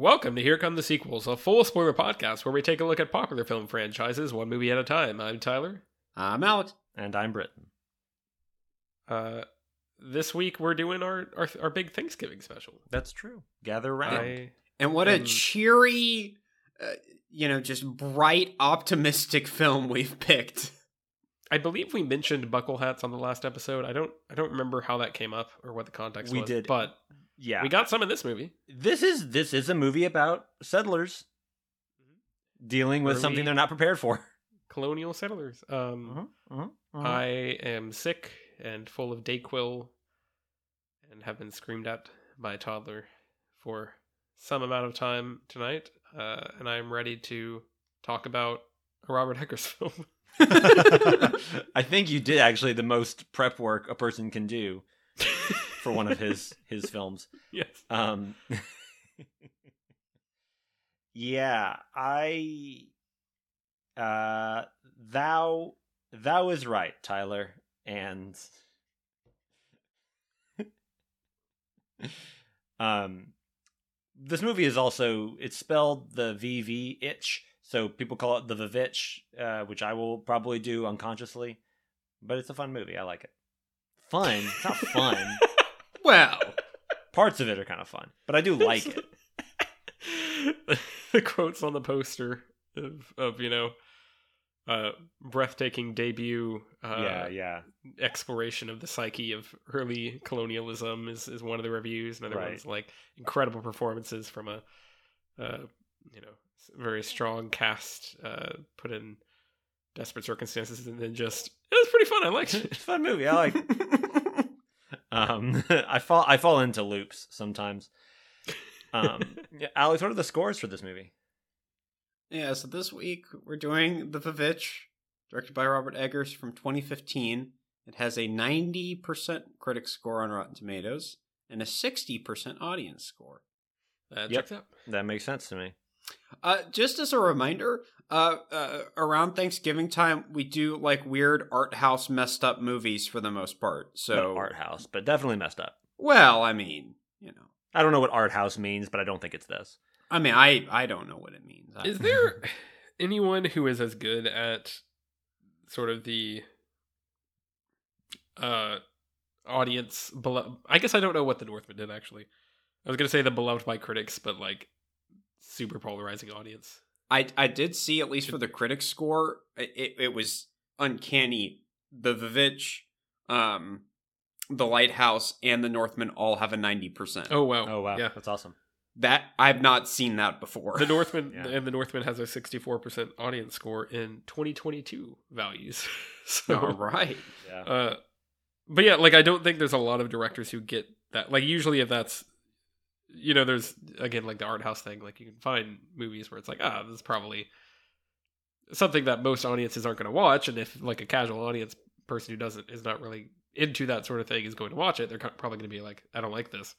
Welcome to Here Come the Sequels, a full spoiler podcast where we take a look at popular film franchises one movie at a time. I'm Tyler. I'm Alex. And I'm Britton. Uh, this week we're doing our, our our big Thanksgiving special. That's true. Gather around. I, And what a cheery, uh, you know, just bright, optimistic film we've picked. I believe we mentioned buckle hats on the last episode. I don't I don't remember how that came up or what the context We was. We did. but yeah. we got some in this movie. this is this is a movie about settlers dealing with Early- something they're not prepared for. Colonial settlers. Um, Uh-huh, I am sick and full of Dayquil and have been screamed at by a toddler for some amount of time tonight. Uh, and I'm ready to talk about a Robert Eggers film. I think you did actually the most prep work a person can do for one of his his films. yes. Um Yeah, I uh thou thou is right, Tyler, and um this movie is also it's spelled the VV itch, so people call it the Vivitch, uh, which I will probably do unconsciously, but it's a fun movie. I like it. Fun? It's not fun. Well, Parts of it are kind of fun, but I do like it. the quotes on the poster of, of you know, uh, breathtaking debut uh, yeah, yeah. exploration of the psyche of early colonialism is, is one of the reviews. Another Right. one's like incredible performances from a, uh, you know, very strong cast uh, put in desperate circumstances, and then just it was pretty fun. I liked it's it. a fun movie. I like. Um, I fall I fall into loops sometimes. Um, yeah, Alex, what are the scores for this movie? yeah, so this week we're doing The Vivitch, directed by Robert Eggers from 2015. It has a 90% critic score on Rotten Tomatoes and a 60% audience score. That Yep. That makes sense to me. Uh, just as a reminder, uh, uh, around Thanksgiving time, we do like weird art house messed up movies for the most part. So So, art house, but definitely messed up. well, I mean, you know, I don't know what art house means, but I don't think it's this. I mean, I I don't know what it means. Is there anyone who is as good at sort of the uh audience beloved? I guess I don't know what the Northman did actually. I was gonna say the beloved by critics, but like super polarizing audience. I I did see at least for the critic score, it it, it was uncanny. The Vivitch, um, the Lighthouse, and the Northman all have a ninety percent. Oh wow! Oh wow, yeah. that's awesome. that I've not seen that before. The Northman Yeah. and the Northman has a sixty-four percent audience score in 2022 values. so, all right. Yeah, uh, but yeah, like I don't think there's a lot of directors who get that. Like usually, if that's you know, there's again like the art house thing. Like you can find movies where it's like, ah, this is probably something that most audiences aren't going to watch, and if like a casual audience person who doesn't is not really into that sort of thing is going to watch it, they're probably going to be like, I don't like this.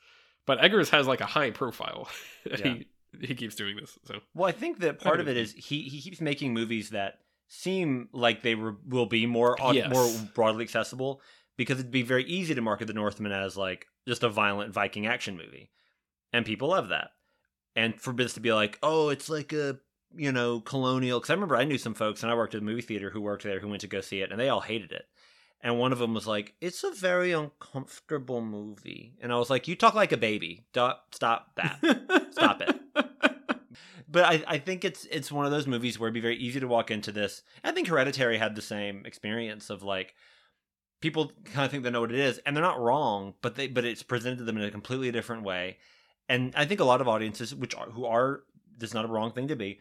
But Eggers has like a high profile. Yeah. He he keeps doing this. So Well, I think that part of it is he he keeps making movies that seem like they were, will be more Yes. more broadly accessible because it'd be very easy to market The Northman as like just a violent Viking action movie, and people love that. And for this to be like, oh, it's like a you know colonial. Because I remember I knew some folks, and I worked at a movie theater who worked there who went to go see it, and they all hated it. And one of them was like, "It's a very uncomfortable movie," and I was like, "You talk like a baby. Stop, stop that." Stop it. but I, I think it's it's one of those movies where it'd be very easy to walk into this. I think Hereditary had the same experience of like people kind of think they know what it is, and they're not wrong, but they but it's presented to them in a completely different way. And I think a lot of audiences, which are who are this is not a wrong thing to be,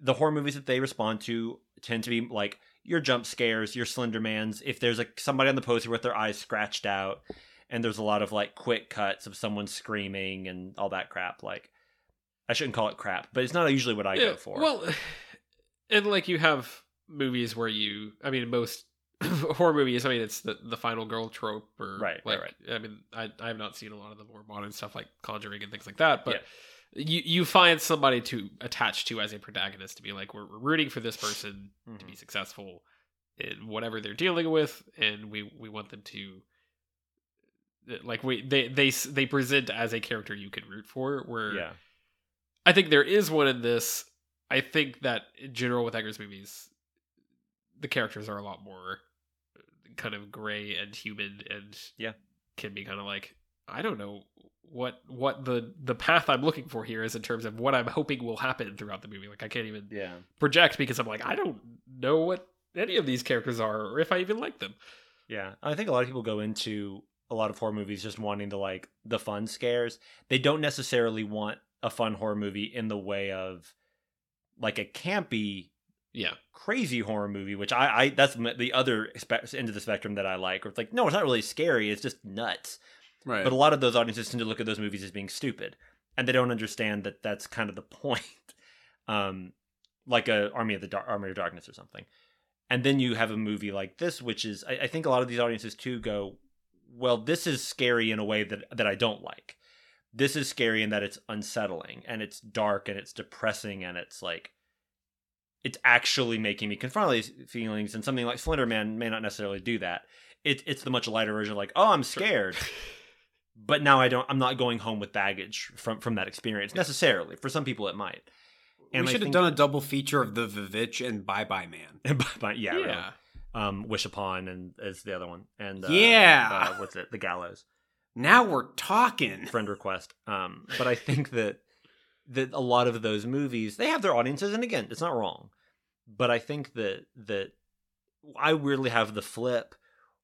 the horror movies that they respond to tend to be like your jump scares, your Slendermans. If there's like somebody on the poster with their eyes scratched out, and there's a lot of like quick cuts of someone screaming and all that crap. Like I shouldn't call it crap, but it's not usually what I go for. Well, and like you have movies where you, I mean, most horror movies. I mean, it's the the final girl trope, or Right, right, like, right. I mean, I I have not seen a lot of the more modern stuff like Conjuring and things like that, but. Yeah. You you find somebody to attach to as a protagonist to be like we're, we're rooting for this person to be Mhm. successful in whatever they're dealing with, and we we want them to like we they they they present as a character you can root for. Where yeah, I think there is one in this. I think that in general with Eggers movies, the characters are a lot more kind of gray and human and Yeah. can be kind of like I don't know what what the the path I'm looking for here is in terms of what I'm hoping will happen throughout the movie. Like I can't even Yeah. project because I'm like I don't know what any of these characters are or if I even like them. Yeah, I think a lot of people go into a lot of horror movies just wanting to like the fun scares. They don't necessarily want a fun horror movie in the way of like a campy, Yeah. crazy horror movie, which I, I that's the other spe- end of the spectrum that I like. Where it's like, no, it's not really scary; it's just nuts. Right. But a lot of those audiences tend to look at those movies as being stupid, and they don't understand that that's kind of the point. Um, like a Army of the Dar- Army of Darkness or something. And then you have a movie like this, which is I, I think a lot of these audiences too go, well, this is scary in a way that that I don't like. This is scary in that it's unsettling and it's dark and it's depressing and it's like it's actually making me confront all these feelings. And something like Slender Man may not necessarily do that. It, it's the much lighter version, like, oh, I'm scared but now I don't. I'm not going home with baggage from from that experience necessarily. For some people, it might. And we I should have think- done a double feature of the Vivitch and Bye Bye Man. yeah, Yeah. really. Um, Wish Upon and is the other one, and uh, Yeah. uh, what's it? The Gallows Now we're talking. friend request. Um, but I think that that a lot of those movies they have their audiences, and again, it's not wrong. But I think that that I weirdly have the flip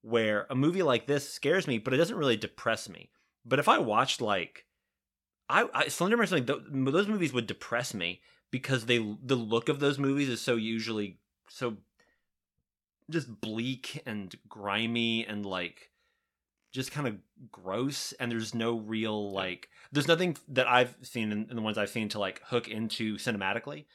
where a movie like this scares me, but it doesn't really depress me. But if I watched like I, I Slenderman or something, th- those movies would depress me because they the look of those movies is so usually so just bleak and grimy and like just kind of gross and there's no real like there's nothing that I've seen in, in the ones I've seen to like hook into cinematically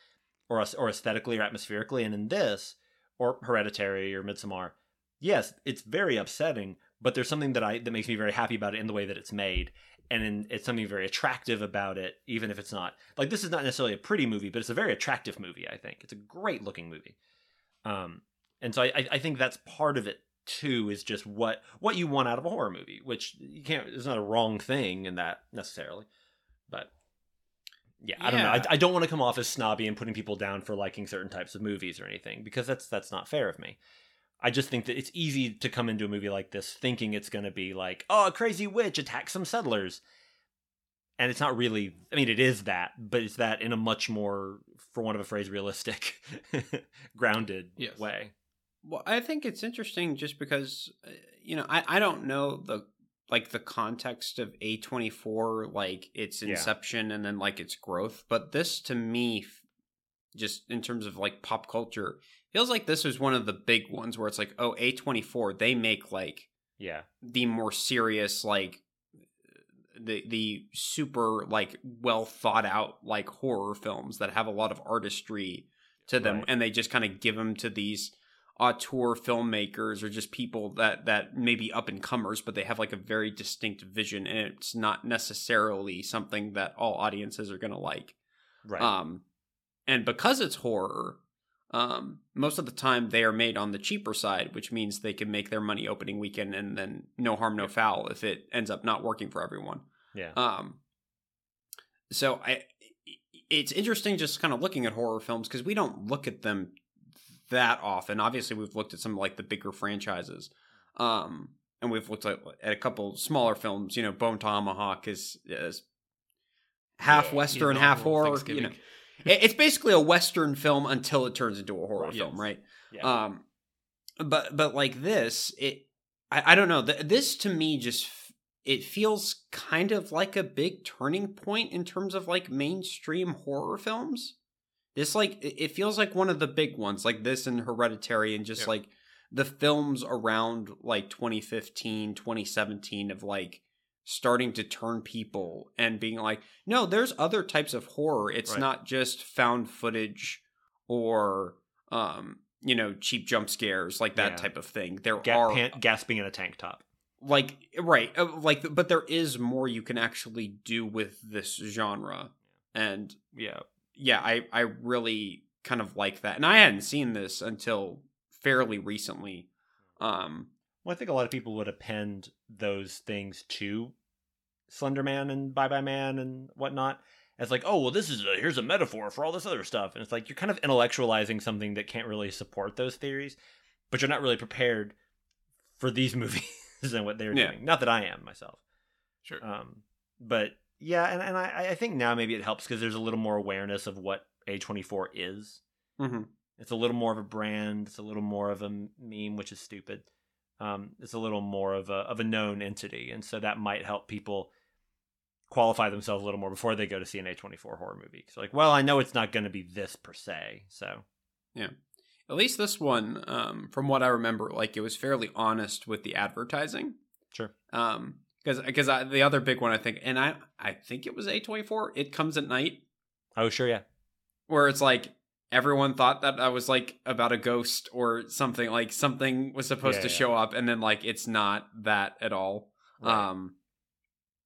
or or aesthetically or atmospherically and in this or Hereditary or Midsommar yes it's very upsetting but there's something that I that makes me very happy about it in the way that it's made and in, it's something very attractive about it even if it's not like this is not necessarily a pretty movie but it's a very attractive movie I think. It's a great looking movie. Um and so I, I- I think that's part of it too is just what what you want out of a horror movie which you can't it's not a wrong thing in that necessarily but yeah, i don't know. I, I don't want to come off as snobby and putting people down for liking certain types of movies or anything because that's that's not fair of me. I just think that it's easy to come into a movie like this thinking it's going to be like oh a crazy witch attacks some settlers. And it's not really i mean it is that but it's that in a much more for want of a phrase realistic grounded Yes. way Well, I think it's interesting just because uh, you know I I don't know the like the context of A24 like its Yeah. inception and then like its growth, but this to me just in terms of like pop culture feels like this was one of the big ones where it's like oh A24 they make like yeah the more serious like the the super like well thought out like horror films that have a lot of artistry to them Right. and they just kind of give them to these auteur filmmakers or just people that that may be up and comers but they have like a very distinct vision and it's not necessarily something that all audiences are going to like. Right. Um, and because it's horror, um, most of the time they are made on the cheaper side, which means they can make their money opening weekend and then no harm, no foul if it ends up not working for everyone. yeah. Um, so I, it's interesting just kind of looking at horror films because we don't look at them that often. Obviously, we've looked at some like the bigger franchises, um, and we've looked at, at a couple smaller films. You know, Bone Tomahawk is, is half Yeah, western, half horror. You know, It- it's basically a western film until it turns into a horror Right. film, Yes. right? yeah Um, but but like this, it I, I don't know. Th- this to me just it feels kind of like a big turning point in terms of like mainstream horror films. This like it feels like one of the big ones, like this and Hereditary, and just Yeah. like the films around like 2015, 2017 of like starting to turn people and being like, no, there's other types of horror. It's Right. not just found footage or um you know cheap jump scares like that Yeah. type of thing there Ga- are pan- gasping in a tank top like right uh, like but there is more you can actually do with this genre and yeah yeah i i really kind of like that and i hadn't seen this until fairly recently um Well, I think a lot of people would append those things to Slender Man and Bye Bye Man and whatnot. As like, oh well, this is a here's a metaphor for all this other stuff, and it's like you're kind of intellectualizing something that can't really support those theories, but you're not really prepared for these movies and what they're Yeah. doing. Not that I am myself. Sure. Um, but yeah, and, and I, I think now maybe it helps because there's a little more awareness of what A24 is. Mm-hmm. It's a little more of a brand. It's a little more of a meme, which is stupid. Um, it's a little more of a of a known entity, and so that might help people qualify themselves a little more before they go to see an A24 horror movie. So like, well, I know it's not going to be this per se. So yeah, At least this one, um, from what I remember, like it was fairly honest with the advertising. sure. Um, because because the other big one I think, and I I think it was A twenty four. It comes at night, Oh sure, yeah. where it's like everyone thought that I was like about a ghost or something. Like something was supposed Yeah, to yeah. show up, and then like it's not that at all. Right. Um,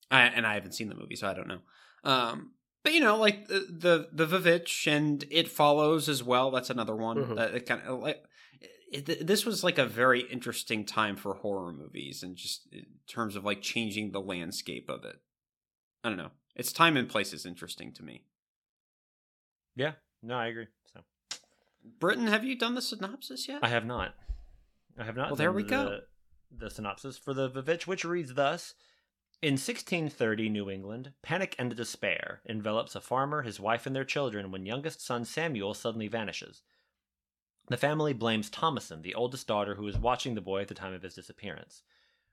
I, and I haven't seen the movie, so I don't know. Um, but you know, like the the, the Vivitch and it follows as well. That's another one Mhm. that kind of like. It, this was like a very interesting time for horror movies, and just in terms of like changing the landscape of it. I don't know. Its time and place is interesting to me. yeah. No, I agree. So Britton, have you done the synopsis yet? I have not. I have not. Well, there we the, go. The synopsis for the Vivitch, which reads thus. In 1630 New England, panic and despair envelops a farmer, his wife, and their children when youngest son Samuel suddenly vanishes. The family blames Thomasin, the oldest daughter who was watching the boy at the time of his disappearance.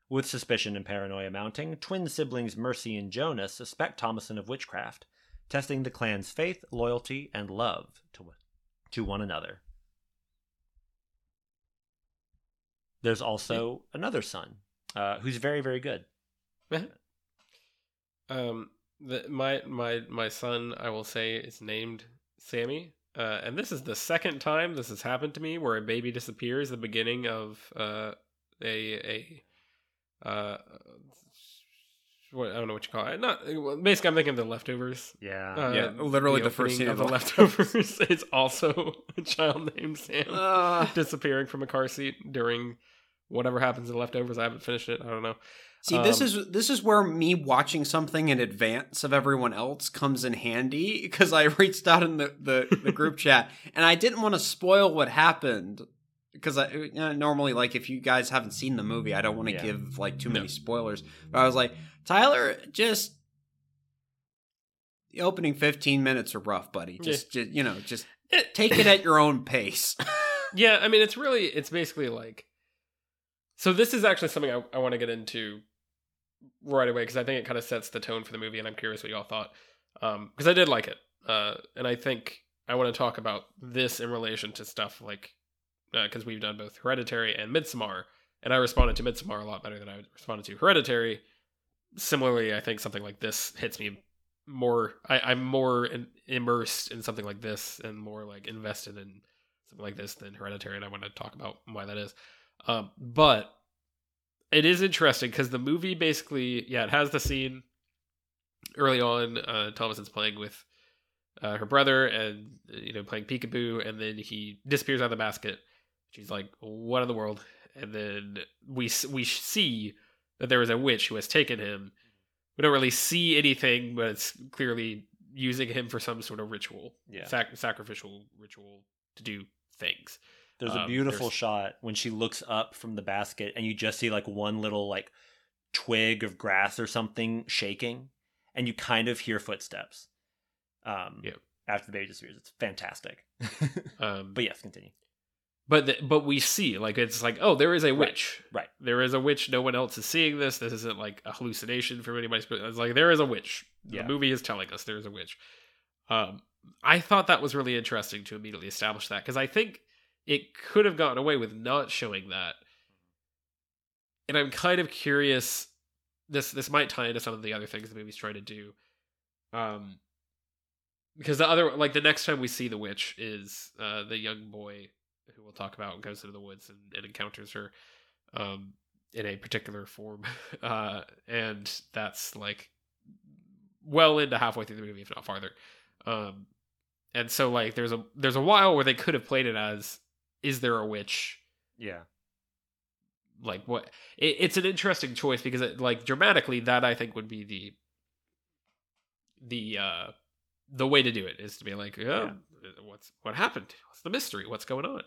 With suspicion and paranoia mounting, twin siblings Mercy and Jonas suspect Thomasin of witchcraft, testing the clan's faith, loyalty, and love to, to one another. There's also another son uh, who's very, very good. Um, the, my my my son, I will say, is named Sammy. Uh, and this is the second time this has happened to me where a baby disappears. The beginning of uh, a a uh, what I don't know what you call it. Not basically, I'm thinking of the leftovers. Yeah. Uh, Yeah, literally the first scene of the The leftovers is also a child named Sam Uh, disappearing from a car seat during whatever happens in the leftovers. I haven't finished it. I don't know. See, this Um, is this is where me watching something in advance of everyone else comes in handy because I reached out in the, the, the group chat and I didn't want to spoil what happened because I you know, normally like if you guys haven't seen the movie I don't want to Yeah. give like too No. many spoilers but I was like Tyler just the opening 15 minutes are rough buddy just, just you know just It- take it at your own pace Yeah, I mean, it's really, it's basically like. So this is actually something I, I want to get into right away because I think it kind of sets the tone for the movie, and I'm curious what y'all thought. Because I did like it, uh, and I think I want to talk about this in relation to stuff like because we've done both Hereditary and Midsommar, and I responded to Midsommar a lot better than I responded to Hereditary. Similarly, I think something like this hits me more. I, I'm more in, immersed in something like this and more like invested in something like this than Hereditary, and I want to talk about why that is. Um, but it is interesting because the movie basically, yeah, it has the scene early on. Uh, Thomasin's playing with uh, her brother and you know playing peekaboo, and then he disappears out of the basket. She's like, "What in the world?" And then we we see that there is a witch who has taken him. We don't really see anything, but it's clearly using him for some sort of ritual, Yeah. sac- sacrificial ritual to do things. There's a Um, beautiful there's- shot when she looks up from the basket and you just see like one little like twig of grass or something shaking and you kind of hear footsteps. Um Yeah. after the baby disappears. It's fantastic. Um, but yes, continue. but the, but we see like it's like oh there is a witch right. there is a witch no one else is seeing this this isn't like a hallucination from anybody it's like there is a witch the movie is telling us there is a witch um i thought that was really interesting to immediately establish that because i think it could have gotten away with not showing that. And i'm kind of curious this this might tie into some of the other things the movie's trying to do um because the other like the next time we see the witch is uh the young boy who we'll talk about goes into the woods and, and encounters her um in a particular form uh and that's like well into halfway through the movie if not farther. Um and so like there's a there's a while where they could have played it as is there a witch Yeah. like what it, it's an interesting choice because it, like dramatically that i think would be the the uh the way to do it is to be like, oh, what's what happened? What's the mystery? What's going on?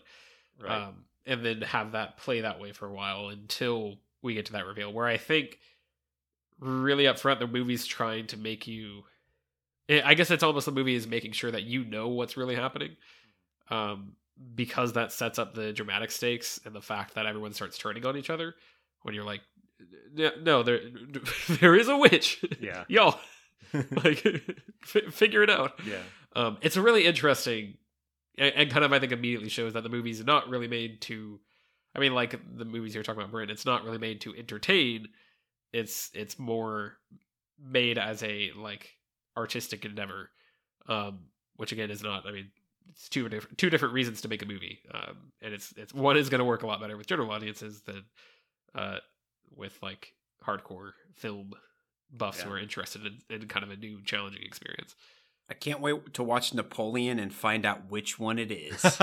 Right. Um, and then have that play that way for a while until we get to that reveal. Where I think really up front, the movie's trying to make you. I I guess it's almost the movie is making sure that you know what's really happening, um, because that sets up the dramatic stakes and the fact that everyone starts turning on each other when you're like, "No, there, there is a witch, yeah. y'all, like, f- figure it out." yeah. Um, it's a really interesting, and, and kind of I think immediately shows that the movie's not really made to. I mean, like the movies you're talking about, Brent. It's not really made to entertain. It's it's more made as a like artistic endeavor, um, which again is not. I mean, it's two different two different reasons to make a movie, um, and it's it's one is going to work a lot better with general audiences than uh, with like hardcore film buffs who are interested in, in kind of a new challenging experience. I can't wait to watch Napoleon and find out which one it is. Do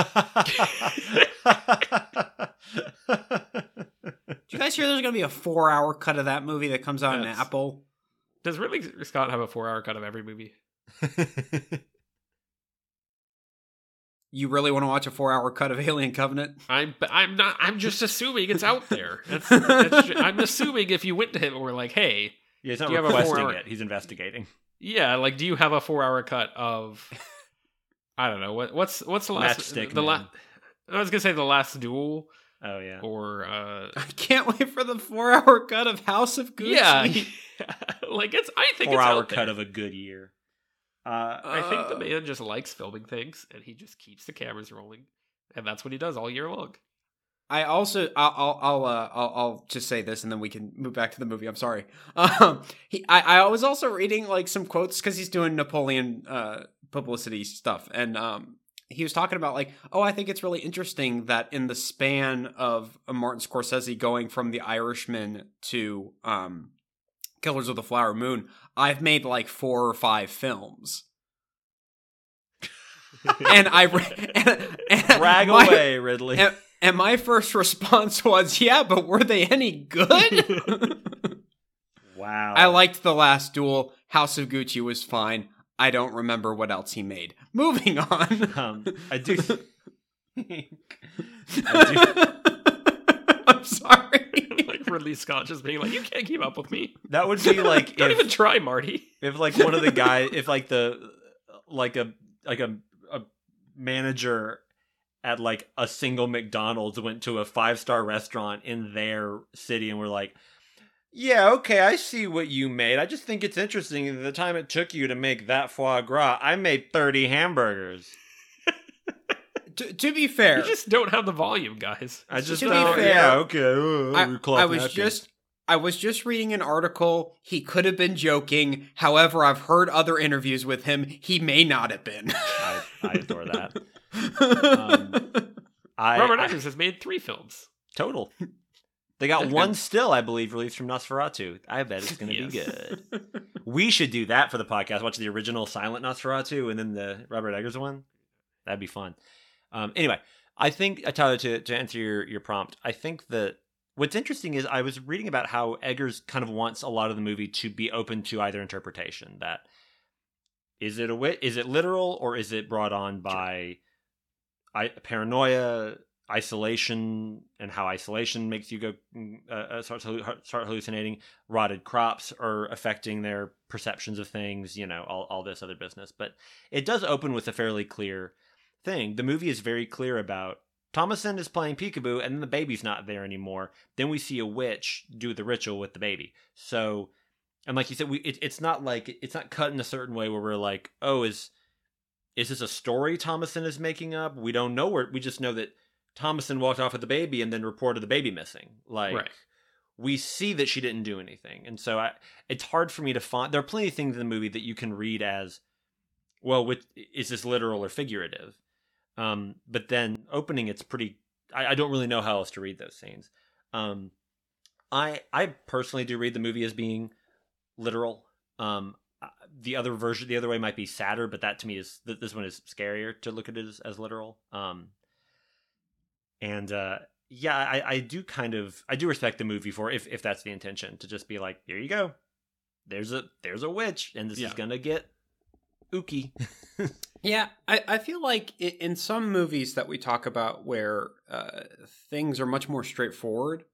you guys hear there's going to be a four hour cut of that movie that comes out on That's- Apple? Does Ridley Scott have a four hour cut of every movie? You really want to watch a four hour cut of Alien Covenant? I'm I'm not. I'm just assuming it's out there. That's, that's, I'm assuming if you went to him and were like, "Hey, yeah, he's not Do you have a four-hour- it. He's investigating. yeah, like, do you have a four hour cut of? I don't know what what's what's the last Matchstick the last. I was gonna say the last duel Oh yeah. or uh I can't wait for the four hour cut of House of Gucci. yeah, like it's. I think Four it's hour out there. cut of a good year. Uh, I think the Uh, man just likes filming things, and he just keeps the cameras rolling, and that's what he does all year long. I also I'll I'll I'll, uh, I'll I'll just say this and then we can move back to the movie. I'm sorry. Um, he I I was also reading like some quotes because he's doing Napoleon uh publicity stuff and um he was talking about like oh I think it's really interesting that in the span of Martin Scorsese going from The Irishman to um Killers of the Flower Moon I've made like four or five films. and I and, and Brag my- away, Ridley. and, and my first response was, "Yeah, but were they any good?" wow. I liked the last duel. House of Gucci was fine. I don't remember what else he made. Moving on. Um, I do. I I'm sorry. like Ridley Scott just being like, "You can't keep up with me. That would be like Don't if, even try, Marty." if like one of the guys, if like the like a like a a manager at like a single McDonald's went to a five star restaurant in their city and were like, "Yeah, okay, I see what you made. I just think it's interesting the time it took you to make that foie gras. I made thirty hamburgers. To, to be fair, You just don't have the volume, guys. I just To be don't- fair, yeah, okay. I, I was napkins. just I was just reading an article. He could have been joking. However, I've heard other interviews with him. He may not have been. I, I adore that. Um, I, Robert I- Eggers has made three films. Total. They got one still, I believe, released from Nosferatu. I bet it's going to be good. We should do that for the podcast. Watch the original silent Nosferatu and then the Robert Eggers one. That'd be fun. Um, anyway, I think uh, Tyler, to to answer your your prompt, I think that what's interesting is I was reading about how Eggers kind of wants a lot of the movie to be open to either interpretation. That is it a wit? Is it literal or is it brought on by I, paranoia, isolation, and how isolation makes you go mm, uh, uh, start start hallucinating? Rotted crops are affecting their perceptions of things. You know, all all this other business. But it does open with a fairly clear thing. The movie is very clear about Thomasin is playing peekaboo, and then the baby's not there anymore. Then we see a witch do the ritual with the baby. So, and like you said, we it, it's not like it's not cut in a certain way where we're like, oh, is is this a story Thomasin is making up? We don't know where. We just know that Thomasin walked off with the baby and then reported the baby missing. Like Right. we see that she didn't do anything, and so I, it's hard for me to find. There are plenty of things in the movie that you can read as, well, which, is this literal or figurative? Um, but then opening, it's pretty. I, I don't really know how else to read those scenes. Um, I I personally do read the movie as being literal. Um, the other version, the other way might be sadder, but that to me is th- this one is scarier to look at it as, as literal. Um, and uh, yeah, I, I do kind of I do respect the movie for if if that's the intention to just be like, here you go, there's a there's a witch, and this Yeah. is gonna get ooky. Yeah, I, I feel like in some movies that we talk about where uh, things are much more straightforward,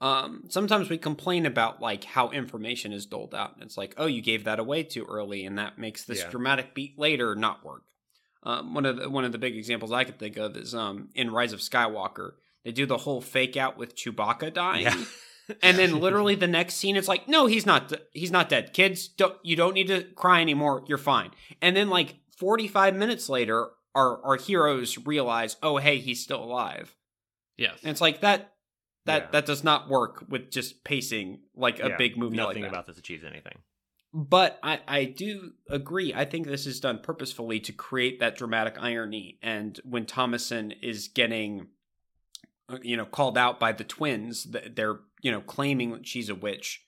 um, sometimes we complain about like how information is doled out. It's like, oh, you gave that away too early, and that makes this Yeah. dramatic beat later not work. Um, one of the one of the big examples I could think of is um, in Rise of Skywalker. They do the whole fake out with Chewbacca dying. Yeah. And then literally the next scene, it's like, no, he's not. He's not dead. Kids, don't you don't need to cry anymore. You're fine. And then like 45 minutes later, our our heroes realize, oh hey, he's still alive. Yes. And it's like that that Yeah. that does not work with just pacing like a Yeah, big movie Nothing like that. about this achieves anything. But I, I do agree. I think this is done purposefully to create that dramatic irony. And when Thomasin is getting, uh, you know, called out by the twins, th- they're, you know, claiming that she's a witch.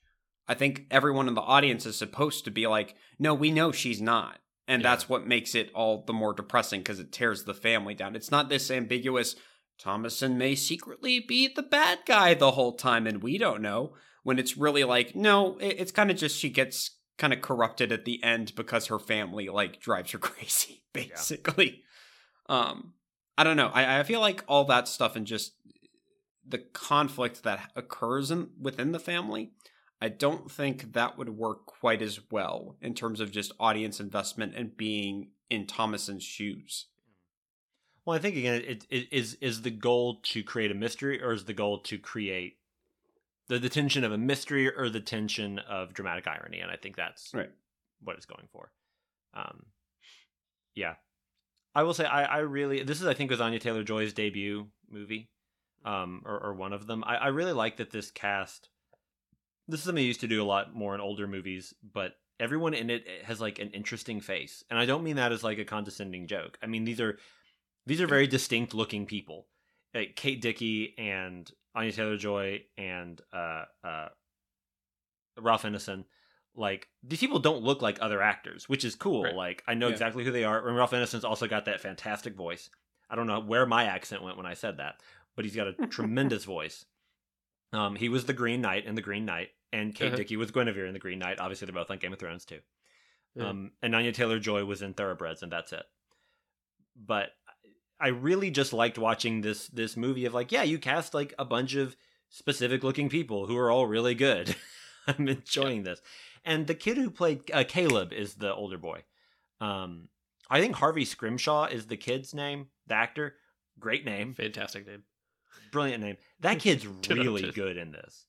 I think everyone in the audience is supposed to be like, no, we know she's not. And Yeah. that's what makes it all the more depressing because it tears the family down. It's not this ambiguous, Thomasin may secretly be the bad guy the whole time and we don't know. When it's really like, no, it- it's kind of just she gets kind of corrupted at the end because her family like drives her crazy, basically. Um, I don't know. I, I feel like all that stuff and just the conflict that occurs in, within the family, I don't think that would work quite as well in terms of just audience investment and being in Thomasin's shoes. Well, I think again, it, it is is the goal to create a mystery, or is the goal to create the, the tension of a mystery, or the tension of dramatic irony? And I think that's Right. what it's going for. Um, yeah, I will say I, I really this is I think was Anya Taylor Joy's debut movie, um, or, or one of them. I, I really like that this cast. This is something they used to do a lot more in older movies, but everyone in it has like an interesting face, and I don't mean that as like a condescending joke. I mean these are these are very distinct looking people. Like Kate Dickie and Anya Taylor Joy and uh, uh, Ralph Ineson. Like these people don't look like other actors, which is cool. Right. Like I know Yeah. exactly who they are. And Ralph Ineson's also got that fantastic voice. I don't know where my accent went when I said that, but he's got a tremendous voice. Um, he was the Green Knight in the Green Knight, and Kate Uh-huh. Dickie was Guinevere in the Green Knight. Obviously, they're both on Game of Thrones too. Yeah. Um, and Anya Taylor Joy was in Thoroughbreds, and that's it. But I really just liked watching this this movie of like, yeah, you cast like a bunch of specific looking people who are all really good. I'm enjoying this, and the kid who played uh, Caleb is the older boy. Um, I think Harvey Scrimshaw is the kid's name, the actor. Great name, Fantastic name. brilliant name. That kid's really good in this.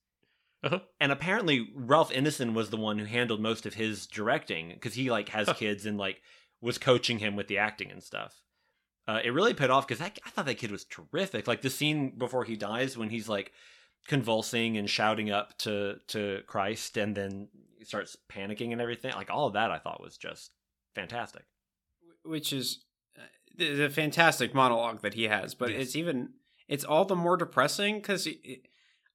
Uh-huh. And apparently Ralph Ineson was the one who handled most of his directing because he like has kids and like was coaching him with the acting and stuff. Uh, it really paid off because I thought that kid was terrific. Like the scene before he dies when he's like convulsing and shouting up to to Christ and then he starts panicking and everything. Like all of that, I thought was just fantastic. which is uh, the, the fantastic monologue that he has but Yes. it's even it's all the more depressing because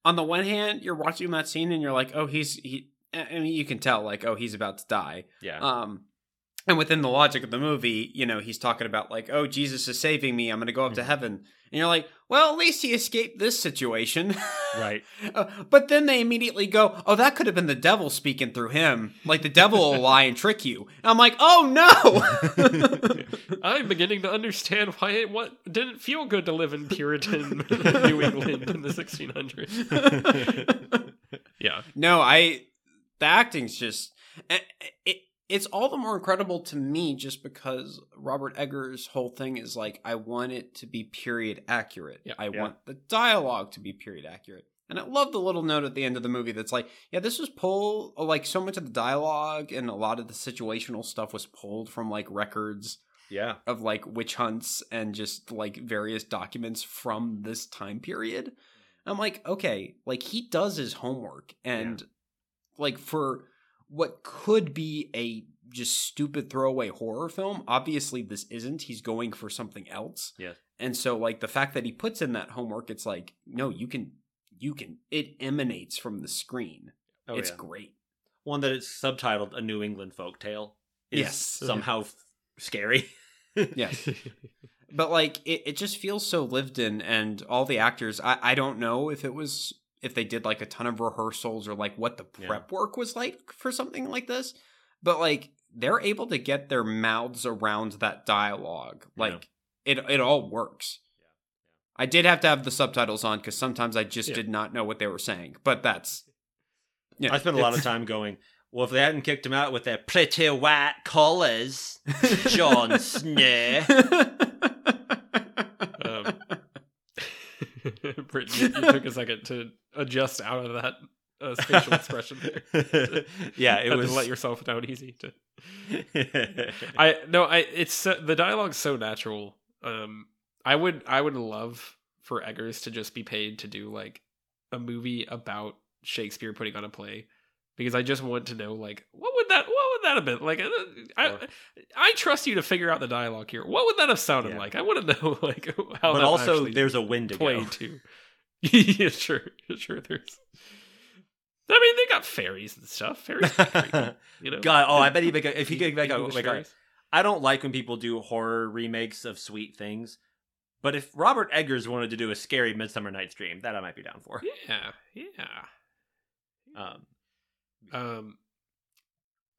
on the one hand you're watching that scene and you're like oh he's he i mean you can tell like oh he's about to die. Yeah, um and within the logic of the movie you know he's talking about like oh jesus is saving me. I'm gonna go up to Mhm. heaven. And you're like well at least he escaped this situation right. Uh, but then they immediately go, "Oh, that could have been the devil speaking through him. Like the devil will lie and trick you." And I'm like, "Oh no!" I'm beginning to understand why it what didn't feel good to live in Puritan New England in the 1600s. Yeah, no, I. The acting's just it, it. It's all the more incredible to me just because Robert Eggers' whole thing is like, I want it to be period accurate. Yeah. I Yeah. want the dialogue to be period accurate. And I love the little note at the end of the movie that's like, yeah, this was pulled, oh, like, so much of the dialogue and a lot of the situational stuff was pulled from, like, records Yeah. of like witch hunts and just like various documents from this time period. I'm like, okay, like he does his homework and like for what could be a just stupid throwaway horror film, obviously this isn't. He's going for something else. Yes. And so like the fact that he puts in that homework, it's like, no, you can you can it emanates from the screen. Oh, it's yeah. great. one that is subtitled "A New England Folk Tale" is Yes. somehow f- scary. Yes. but like it, it just feels so lived in and all the actors I, I don't know if it was if they did like a ton of rehearsals or like what the Yeah. prep work was like for something like this but like they're able to get their mouths around that dialogue. Like it it all works. I did have to have the subtitles on because sometimes I just Yeah. did not know what they were saying. But that's yeah, I spent a lot of time going. Well, if they hadn't kicked him out with their pretty white collars, Jon Snow. Um, Britton, you, took a second to adjust out of that uh, facial expression yeah, it was. to let yourself down easy. To I no, I it's so, the dialogue's so natural. Um, I would I would love for Eggers to just be paid to do like a movie about Shakespeare putting on a play because I just want to know like what would that what would that have been like uh, I. I trust you to figure out the dialogue here. What would that have sounded Yeah. like? I want to know like how but also, there's a Wendigo. played too. yeah, sure, sure. There's. I mean, they got fairies and stuff. Fairies, creepy, you know. God, oh, I bet he make a, if he could make a, like a, fairies. I don't like when people do horror remakes of sweet things, but if Robert Eggers wanted to do a scary Midsummer Night's Dream, that I might be down for. Yeah, yeah. Um, Um,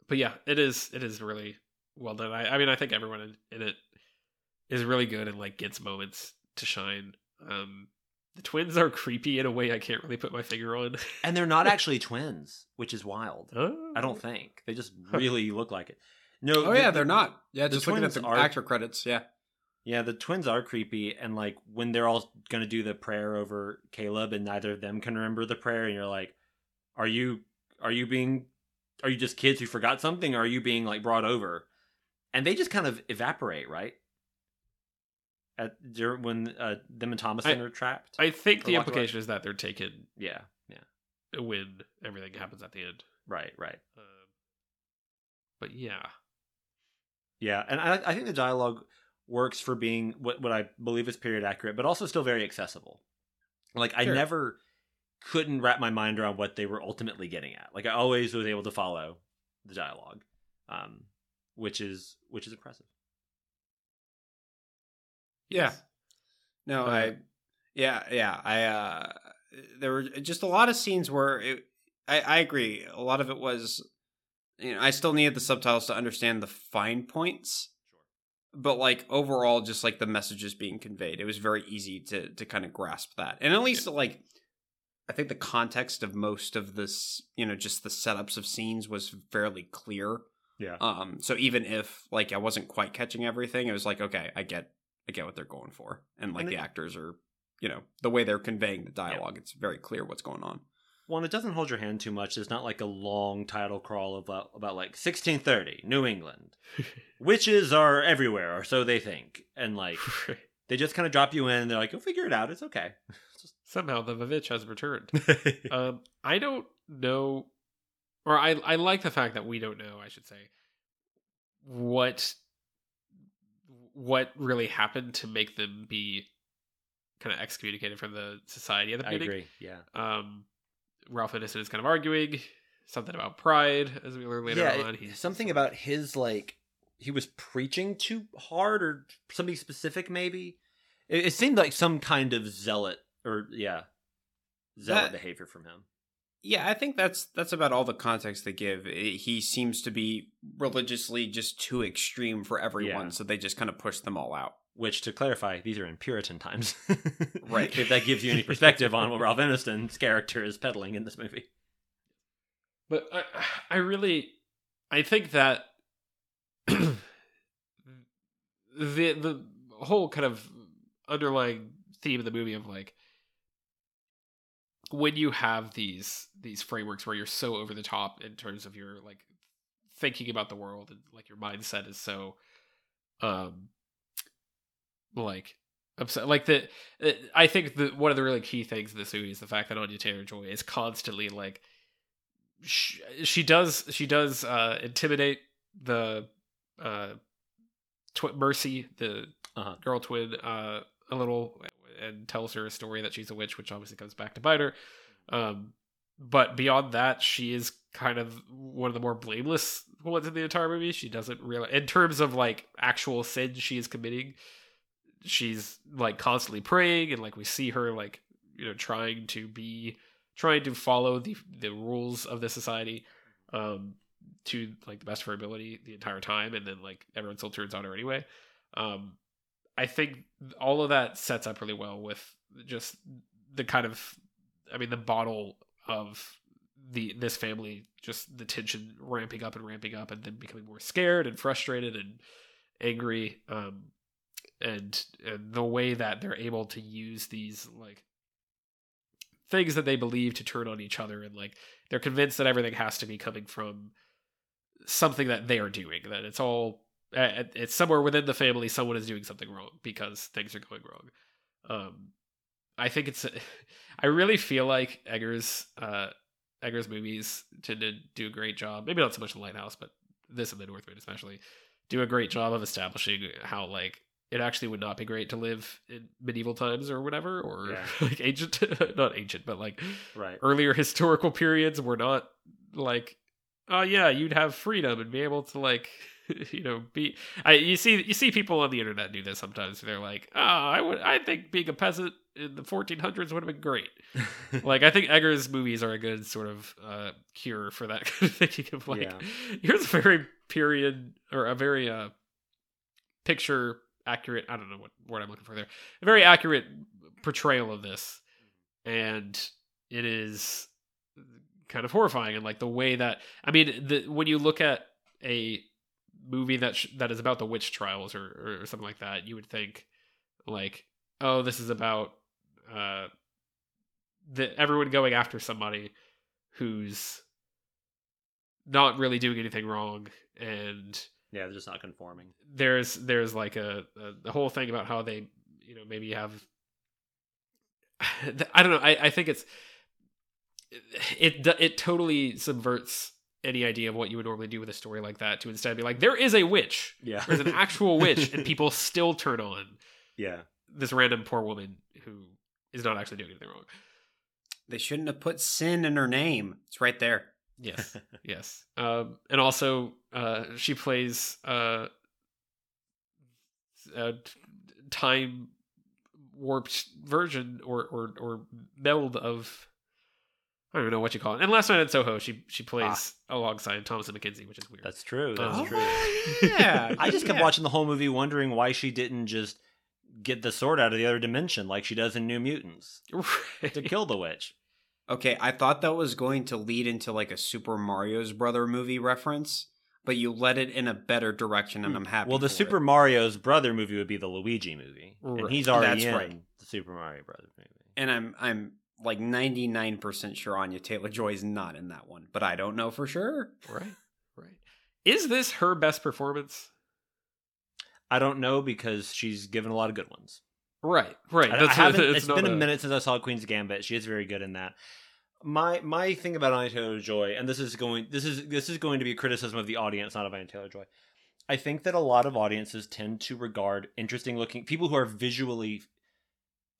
but yeah, it is. It is really well done. I, I mean, I think everyone in, in it is really good and like gets moments to shine. Um, the twins are creepy in a way I can't really put my finger on. and they're not actually twins, which is wild. Oh. I don't think they just really look like it. No, oh the- yeah, they're not. Yeah, just looking at the are- actor credits. Yeah, Yeah, the twins are creepy, and like when they're all gonna do the prayer over Caleb, and neither of them can remember the prayer, and you're like, "Are you are you being are you just kids who forgot something, or are you being like brought over?" And they just kind of evaporate, right? At when uh, them and Thomasin I- are trapped. I think the walk away. implication is that they're taken yeah, yeah, when everything happens at the end. right, right. Um, but yeah, Yeah, and I, I think the dialogue works for being what what I believe is period accurate, but also still very accessible. Like I never couldn't wrap my mind around what they were ultimately getting at. Like I always was able to follow the dialogue, um, which is which is impressive. yeah. No, Uh, I. Yeah, yeah. I. uh There were just a lot of scenes where it. I, I agree. A lot of it was. You know, I still needed the subtitles to understand the fine points. Sure. But like overall, just like the messages being conveyed, it was very easy to to kind of grasp that, and at least like I think the context of most of this, you know, just the setups of scenes was fairly clear. Yeah. Um, so even if like I wasn't quite catching everything, it was like, okay, I get, I get what they're going for, and like And the it- actors are, you know, the way they're conveying the dialogue, it's very clear what's going on. Well, and it doesn't hold your hand too much. There's not like a long title crawl about about like 1630 New England. Witches are everywhere, or so they think, and like they just kind of drop you in. and They're like, "You'll figure it out. It's okay." Somehow the Vivitch has returned. um, I don't know, or I I like the fact that we don't know. I should say what what really happened to make them be kind of excommunicated from the society at the I agree. Yeah. Um, Ralph Ineson is kind of arguing something about pride, as we learn later yeah, on. He's something about his like he was preaching too hard or something specific. Maybe it, it seemed like some kind of zealot or yeah, zealot That- behavior from him. Yeah, I think that's that's about all the context they give. I- He seems to be religiously just too extreme for everyone, Yeah. so they just kind of push them all out. Which, to clarify, these are in Puritan times, Right. if that gives you any perspective on what Ralph Ineson's character is peddling in this movie. But I, I really, I think that the the whole kind of underlying theme of the movie of like when you have these these frameworks where you're so over the top in terms of your like thinking about the world and like your mindset is so um like upset like the uh, i think the one of the really key things in this movie is the fact that anya taylor joy is constantly like she, she does she does uh intimidate the uh tw- mercy the Uh-huh. girl twin uh a little and tells her a story that she's a witch which obviously comes back to bite her um but beyond that she is kind of one of the more blameless ones in the entire movie she doesn't really in terms of like actual sin she is committing she's like constantly praying and like we see her like you know trying to be trying to follow the the rules of the society um to like the best of her ability the entire time, and then like everyone still turns on her anyway. Um, I think all of that sets up really well with just the kind of, I mean, the bottle of the this family, just the tension ramping up and ramping up, and then becoming more scared and frustrated and angry. Um, and, and the way that they're able to use these like things that they believe to turn on each other and like they're convinced that everything has to be coming from something that they are doing that it's all it's somewhere within the family someone is doing something wrong because things are going wrong um i think it's i really feel like eggers uh eggers movies tend to do a great job maybe not so much the lighthouse but this and the northman especially do a great job of establishing how like it actually would not be great to live in medieval times or whatever or Yeah. like ancient not ancient but like Right. earlier historical periods were not like oh yeah you'd have freedom and be able to like you know be i you see you see people on the internet do this sometimes. They're like oh i would i think being a peasant in the 1400s would have been great. Like i think eggers movies are a good sort of uh cure for that kind of thinking of like Yeah. here's a very period or a very uh picture accurate i don't know what word i'm looking for there a very accurate portrayal of this. And it is kind of horrifying and like the way that i mean the when you look at a movie that sh- that is about the witch trials or or something like that you would think like oh this is about uh the everyone going after somebody who's not really doing anything wrong and yeah, they're just not conforming. there's there's like a, a the whole thing about how they you know maybe have I don't know I, I think it's it it totally subverts any idea of what you would normally do with a story like that to instead be like there is a witch Yeah. there's an actual witch and people still turn on Yeah. this random poor woman who is not actually doing anything wrong They shouldn't have put sin in her name. It's right there. yes yes um and also uh she plays uh a t- time warped version or or or meld of I don't even know what you call it. And last night in Soho, she she ah. plays alongside Thomasin McKenzie, which is weird. That's true. That's Oh, true. yeah. I just kept yeah. watching the whole movie wondering why she didn't just get the sword out of the other dimension like she does in New Mutants to kill the witch. Okay, I thought that was going to lead into like a Super Mario's brother movie reference, but you led it in a better direction, and hmm. I'm happy. Well, the for Super it. Mario's brother movie would be the Luigi movie, and he's already That's in right. the Super Mario Brothers movie. and I'm I'm like 99 percent sure Anya Taylor Joy is not in that one, but I don't know for sure. right, right. Is this her best performance? I don't know because she's given a lot of good ones. Right, right. I, I haven't, it's it's not been a, minute since I saw Queen's Gambit. She is very good in that. My my thing about Anya Taylor Joy, and this is going this is this is going to be a criticism of the audience, not of Anya Taylor Joy. I think that a lot of audiences tend to regard interesting looking people who are visually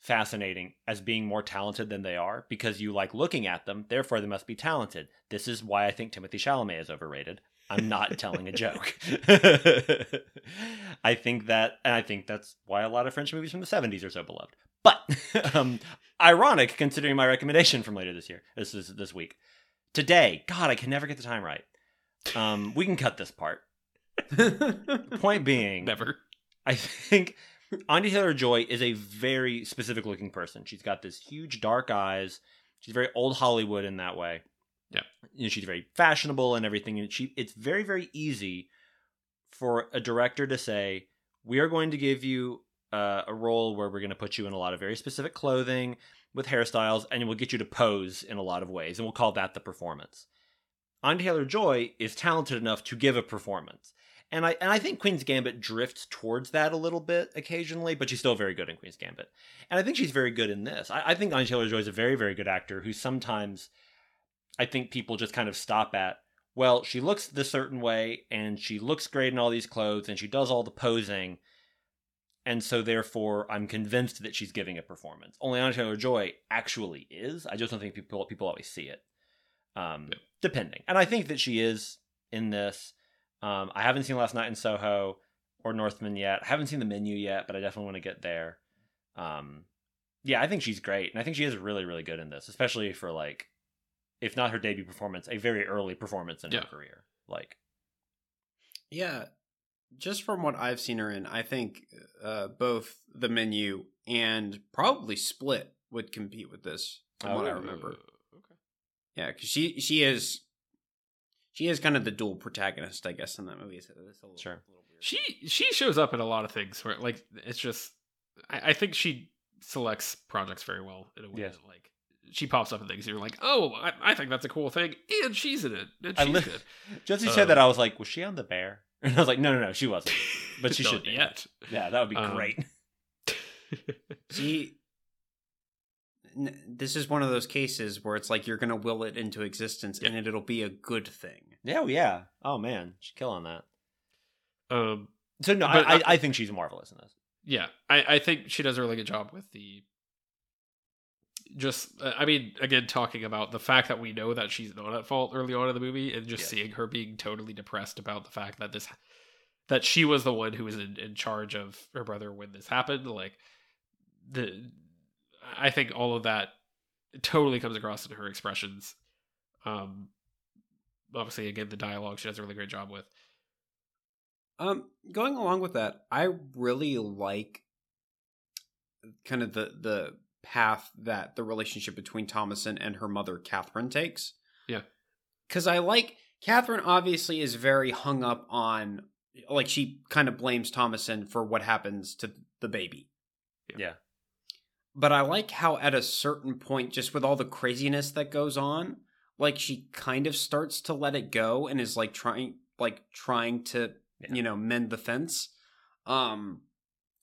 fascinating as being more talented than they are because you like looking at them, therefore they must be talented. This is why I think Timothée Chalamet is overrated. I'm not telling a joke. I think that, and I think that's why a lot of French movies from the 70s are so beloved. But um, ironic considering my recommendation from later this year, this is this week. Today, God, I can never get the time right. Um, we can cut this part. Point being, Never. I think Anya Taylor Joy is a very specific looking person. She's got this huge dark eyes. She's very old Hollywood in that way. Yeah. You know, she's very fashionable and everything. And she it's very, very easy for a director to say, We are going to give you uh, a role where we're going to put you in a lot of very specific clothing with hairstyles, and we'll get you to pose in a lot of ways, and we'll call that the performance. Anya Taylor Joy is talented enough to give a performance. And I and I think Queen's Gambit drifts towards that a little bit occasionally, but she's still very good in Queen's Gambit. And I think she's very good in this. I, I think Anya Taylor Joy is a very, very good actor who sometimes I think people just kind of stop at, well, she looks this certain way and she looks great in all these clothes and she does all the posing. And so therefore I'm convinced that she's giving a performance. Only Anya Taylor Joy actually is. I just don't think people people always see it. Um Yeah. depending. And I think that she is in this. Um, I haven't seen Last Night in Soho or Northman yet. I haven't seen the menu yet, but I definitely want to get there. Um, yeah, I think she's great, and I think she is really, really good in this, especially for like, if not her debut performance, a very early performance in Yeah. her career. Like, Yeah, just from what I've seen her in, I think uh, both the menu and probably Split would compete with this. From Oh, what I remember, Uh, okay. yeah, because she she is she is kind of the dual protagonist, I guess, in that movie. It's, it's a little, Sure. a little weird. She she shows up in a lot of things where like it's just I, I think she selects projects very well in a way Yes. that like she pops up in things and you're like, oh, I, I think that's a cool thing, and she's in it, and I she's li- good. just Um, said that, I was like, was she on the bear? And I was like, no, no, no, she wasn't. But she should be. yet. Yeah, that would be Um, great. See, n- this is one of those cases where it's like you're going to will it into existence, Yeah. and it'll be a good thing. Yeah, well, yeah. Oh man, she's killing that. um, So no, I, I, I- I think she's marvelous in this. yeah, I, I think she does a really good job with the. Just, uh, I mean, again, talking about the fact that we know that she's not at fault early on in the movie, and just Yes. seeing her being totally depressed about the fact that this, that she was the one who was in, in charge of her brother when this happened. Like, the, I think all of that totally comes across in her expressions. Um, obviously, again, the dialogue she does a really great job with. Um, going along with that, I really like kind of the the path that the relationship between Thomasin and her mother Catherine takes. Yeah. Cuz I like Catherine obviously is very hung up on like she kind of blames Thomasin for what happens to the baby. Yeah. But I like how at a certain point just with all the craziness that goes on, like she kind of starts to let it go and is like trying like trying to Yeah. you know mend the fence um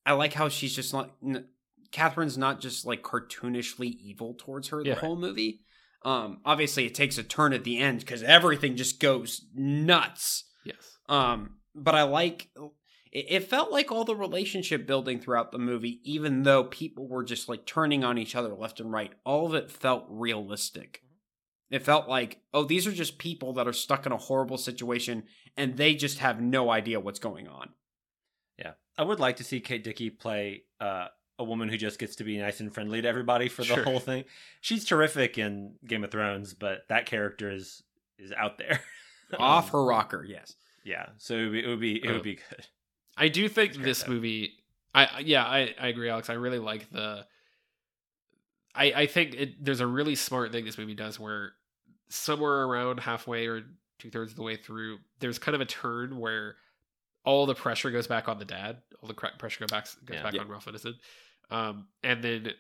i like how she's just not n- catherine's not just like cartoonishly evil towards her the Yeah. whole movie um obviously it takes a turn at the end because everything just goes nuts Yes. um but i like it, it felt like all the relationship building throughout the movie even though people were just like turning on each other left and right all of it felt realistic it felt like oh these are just people that are stuck in a horrible situation and they just have no idea what's going on Yeah, I would like to see Kate Dickie play uh, a woman who just gets to be nice and friendly to everybody for the Sure. whole thing. She's terrific in Game of Thrones, but that character is is out there. off Um, her rocker yes Yeah, so it would be it would be, it Oh. would be good. I do think this though. movie. I I- yeah, I, I agree, Alex. I really like the. I I think it, there's a really smart thing this movie does where somewhere around halfway or two thirds of the way through, there's kind of a turn where all the pressure goes back on the dad. All the pressure goes back goes Yeah. back Yeah. on Ralph Ineson, um, and then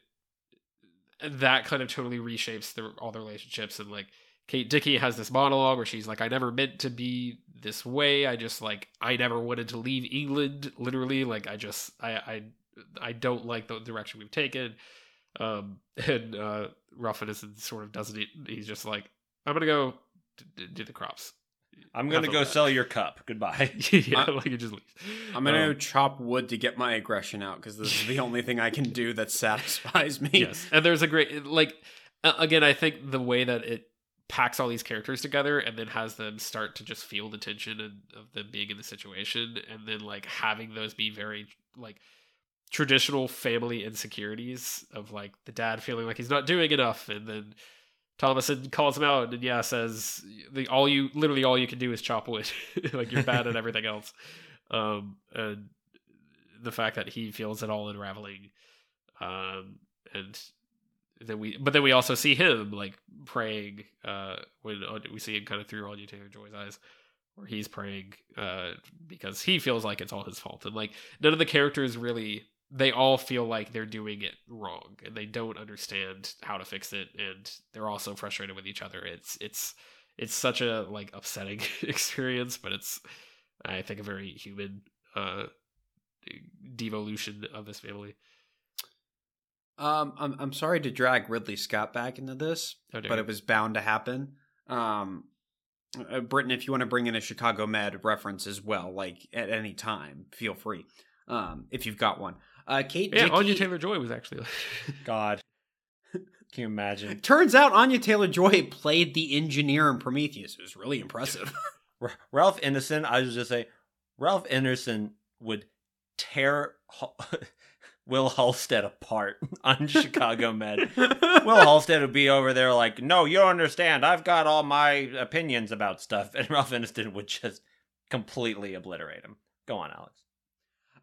that kind of totally reshapes the, all the relationships and like Kate Dickie has this monologue where she's like, I never meant to be this way. I just like I never wanted to leave England, literally. Like I just I I I don't like the direction we've taken. Um and uh Ralph Ineson sort of doesn't he's just like, I'm gonna go d- d- do the crops. I'm gonna go a- sell your cup. Goodbye. yeah, I- like it just leaves. i'm gonna Um, chop wood to get my aggression out because this is the only thing i can do that satisfies me yes and there's a great like uh, again i think the way that it packs all these characters together and then has them start to just feel the tension and, of them being in the situation and then like having those be very like traditional family insecurities of like the dad feeling like he's not doing enough and then Thomasin calls him out and yeah says the all you literally all you can do is chop wood. Like you're bad at everything else. Um and the fact that he feels it all unraveling um and we but then we also see him like praying uh when uh, we see him kind of through Anya Taylor Joy's eyes where he's praying uh because he feels like it's all his fault and like none of the characters really they all feel like they're doing it wrong and they don't understand how to fix it and they're also frustrated with each other. It's it's it's such a like upsetting experience but it's i think a very human uh devolution of this family um I'm, I'm sorry to drag ridley scott back into this How dare but it was bound to happen um uh, Britton, if you want to bring in a Chicago Med reference as well, like at any time, feel free. Um, if you've got one. Uh, Kate yeah Dickie, anya taylor joy was actually God, can you imagine? Turns out Anya Taylor Joy played the engineer in Prometheus. It was really impressive. Ralph Ineson, I was just say, Ralph Ineson would tear, Will Halstead apart on Chicago Med. Will Halstead would be over there like, "No, you don't understand. I've got all my opinions about stuff," and Ralph Ineson would just completely obliterate him. Go on, Alex.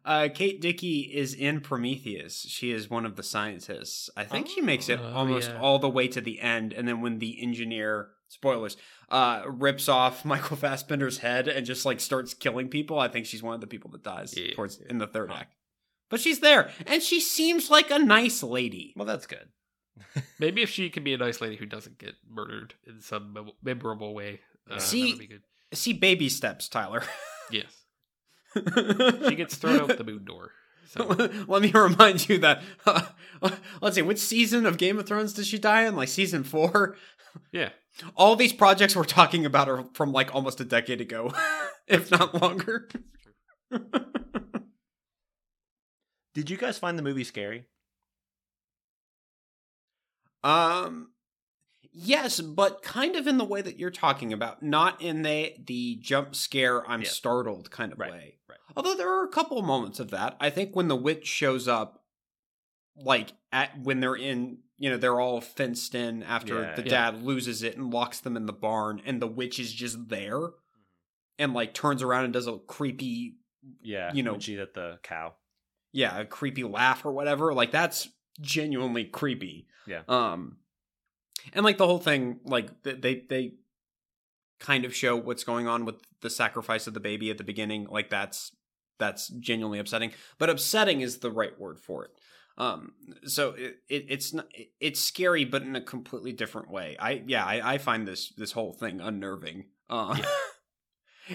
Uh, Kate Dickie is in Prometheus. She is one of the scientists. I think she makes it Oh, almost yeah. all the way to the end, and then when the engineer spoilers uh rips off Michael Fassbender's head and just like starts killing people, I think she's one of the people that dies Yeah. towards in the third act. But she's there, and she seems like a nice lady. Well, that's good. Maybe if she can be a nice lady who doesn't get murdered in some mem- memorable way, uh, See- that would be good. See baby steps, Tyler. Yes, she gets thrown out the moon door. So Let me remind you that. let's see, which season of Game of Thrones did she die in? Like season four. yeah, All these projects we're talking about are from like almost a decade ago, if not longer. Did you guys find the movie scary? um, yes, but kind of in the way that you're talking about, not in the the jump scare, I'm Yeah. startled kind of Right, way. right. Although there are a couple moments of that. I think when the witch shows up, like at when they're in, you know, they're all fenced in after Yeah, the yeah. dad loses it and locks them in the barn, and the witch is just there, and like turns around and does a creepy Yeah, You know- she's at the cow. Yeah, a creepy laugh or whatever. Like that's genuinely creepy. Yeah. Um, and like the whole thing, like th- they they kind of show what's going on with the sacrifice of the baby at the beginning. Like that's that's genuinely upsetting. But upsetting is the right word for it. Um, so it, it it's not it- it's scary, but in a completely different way. I yeah, I, I find this this whole thing unnerving. Uh,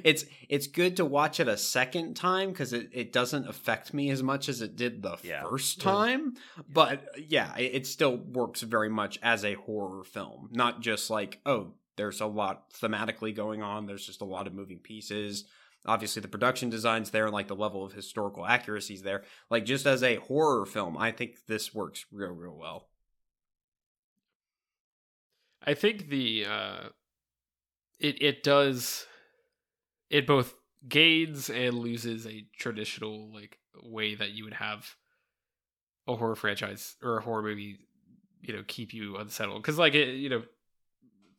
it's it's good to watch it a second time because it, it doesn't affect me as much as it did the Yeah. first Yeah. time. But yeah, it, it still works very much as a horror film, not just like oh, there's a lot thematically going on. There's just a lot of moving pieces. Obviously, the production design's there, and like the level of historical accuracy is there. Like just as a horror film, I think this works real, real well. I think the uh, it it does it both gains and loses a traditional like way that you would have a horror franchise or a horror movie, you know, keep you unsettled because like it, you know,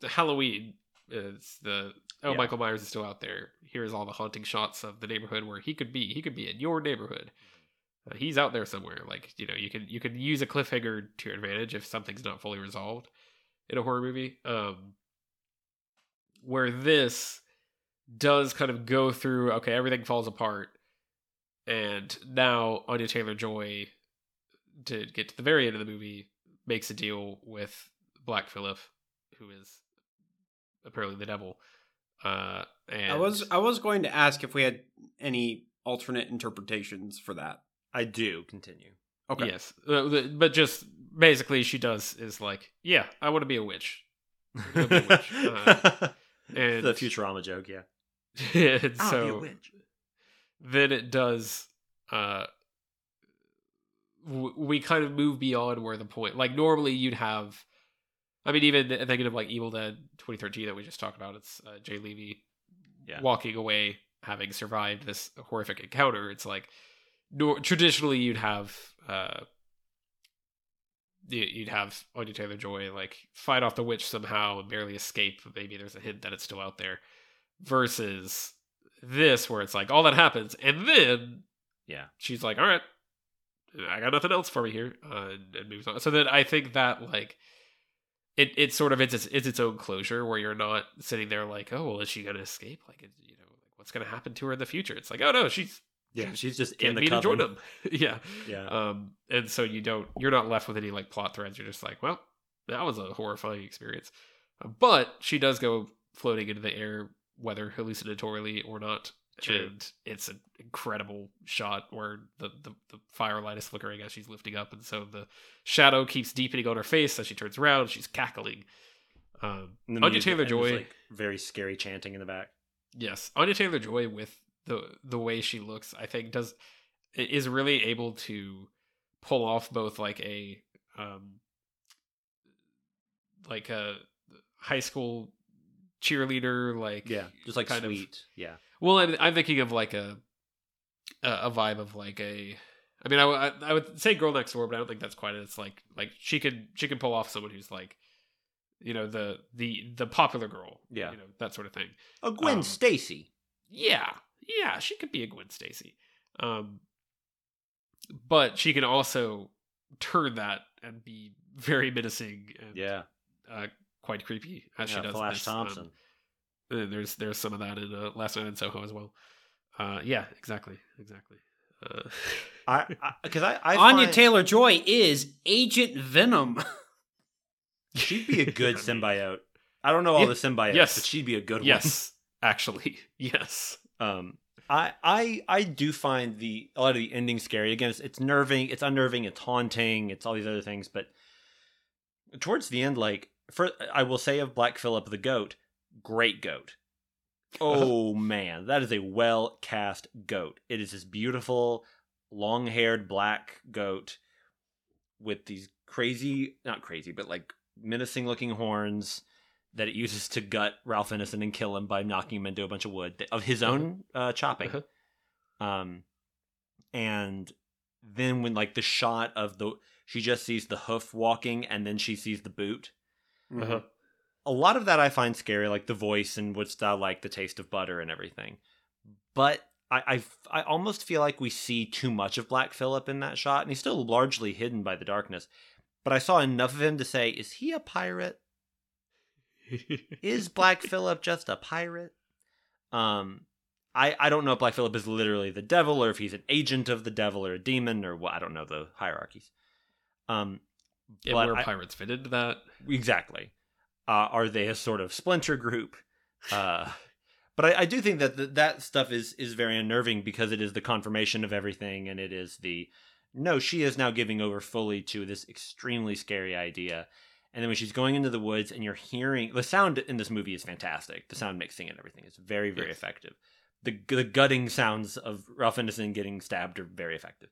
the Halloween is the oh Yeah. Michael Myers is still out there. Here's all the haunting shots of the neighborhood where he could be. He could be in your neighborhood. Uh, he's out there somewhere. Like you know, you can you can use a cliffhanger to your advantage if something's not fully resolved in a horror movie. Um, where this does kind of go through, okay, everything falls apart, and now Anya Taylor Joy, to get to the very end of the movie, makes a deal with Black Phillip, who is apparently the devil. Uh, and I was I was going to ask if we had any alternate interpretations for that. I do continue. Okay. Yes, Uh, but just basically, she does is like, yeah, I want to be a witch, be a witch. Uh, and the Futurama joke, yeah. And I'll so be a witch. then it does. Uh, w- we kind of move beyond where the point. Like normally, you'd have. I mean, even thinking of like Evil Dead 2013 that we just talked about, it's uh, Jane Levy Yeah. walking away having survived this horrific encounter. It's like nor- traditionally you'd have uh, you- you'd have Anya Taylor Joy like fight off the witch somehow and barely escape. Maybe there's a hint that it's still out there. Versus this, where it's like all that happens, and then Yeah. she's like, "All right, I got nothing else for me here," uh, and, and moves on. So then I think that like it it sort of it's its, it's its own closure where you're not sitting there like, "Oh, well, is she gonna escape?" Like, you know, like what's gonna happen to her in the future? It's like, oh no, she's Yeah, she's just in the be to join coven. them. yeah, Yeah. um, and so you don't you're not left with any like plot threads. You're just like, well, that was a horrifying experience. But she does go floating into the air, whether hallucinatorily or not. True. And it's an incredible shot where the, the, the firelight is flickering as she's lifting up, and so the shadow keeps deepening on her face as she turns around. She's cackling. Um, Anya Taylor Joy, like, very scary chanting in the back. yes, Anya Taylor Joy with the the way she looks, I think does is really able to pull off both like a um like a high school cheerleader like Yeah, just like kind of- sweet. yeah, well I'm, I'm thinking of like a a a vibe of like a I mean, I I would say girl next door, but I don't think that's quite it. It's like like she could she could pull off someone who's like, you know, the the the popular girl, Yeah. you know, that sort of thing. A Gwen Um, Stacy. Yeah, yeah, she could be a Gwen Stacy, um, but she can also turn that and be very menacing and Yeah. uh, quite creepy as she does. Flash this. Um, Thompson. uh, there's there's some of that in uh, Last Night in Soho as well. Uh, yeah, exactly, exactly. Uh, I because I, I, Anya find Taylor Joy is Agent Venom. she'd be a good symbiote. I don't know all Yeah, the symbiotes, yes. but she'd be a good one. yes, actually, yes. Um, I I I do find the a lot of the ending scary. Again, it's, it's nerving, it's unnerving, it's haunting, it's all these other things. But towards the end, like for I will say of Black Phillip the goat, great goat. Oh man, that is a well cast goat. It is this beautiful, long haired black goat with these crazy, not crazy, but like menacing looking horns that it uses to gut Ralph Ineson and kill him by knocking him into a bunch of wood of his own uh, chopping. Uh-huh. Um, and then when like the shot of the she just sees the hoof walking and then she sees the boot. Uh-huh. A lot of that I find scary, like the voice and what's that like the taste of butter and everything. But I, I I almost feel like we see too much of Black Phillip in that shot, and he's still largely hidden by the darkness. But I saw enough of him to say, is he a pirate? is Black Phillip just a pirate? Um, I I don't know if Black Phillip is literally the devil or if he's an agent of the devil or a demon or what. I don't know the hierarchies. Um, but where I- pirates fitted to that? exactly. Uh, are they a sort of splinter group? Uh, but I, I do think that th- that stuff is is very unnerving because it is the confirmation of everything, and it is the no, she is now giving over fully to this extremely scary idea. And then when she's going into the woods and you're hearing the sound in this movie is fantastic. The sound mixing and everything is very, very Yes. effective. The the gutting sounds of Ralph Ineson getting stabbed are very effective.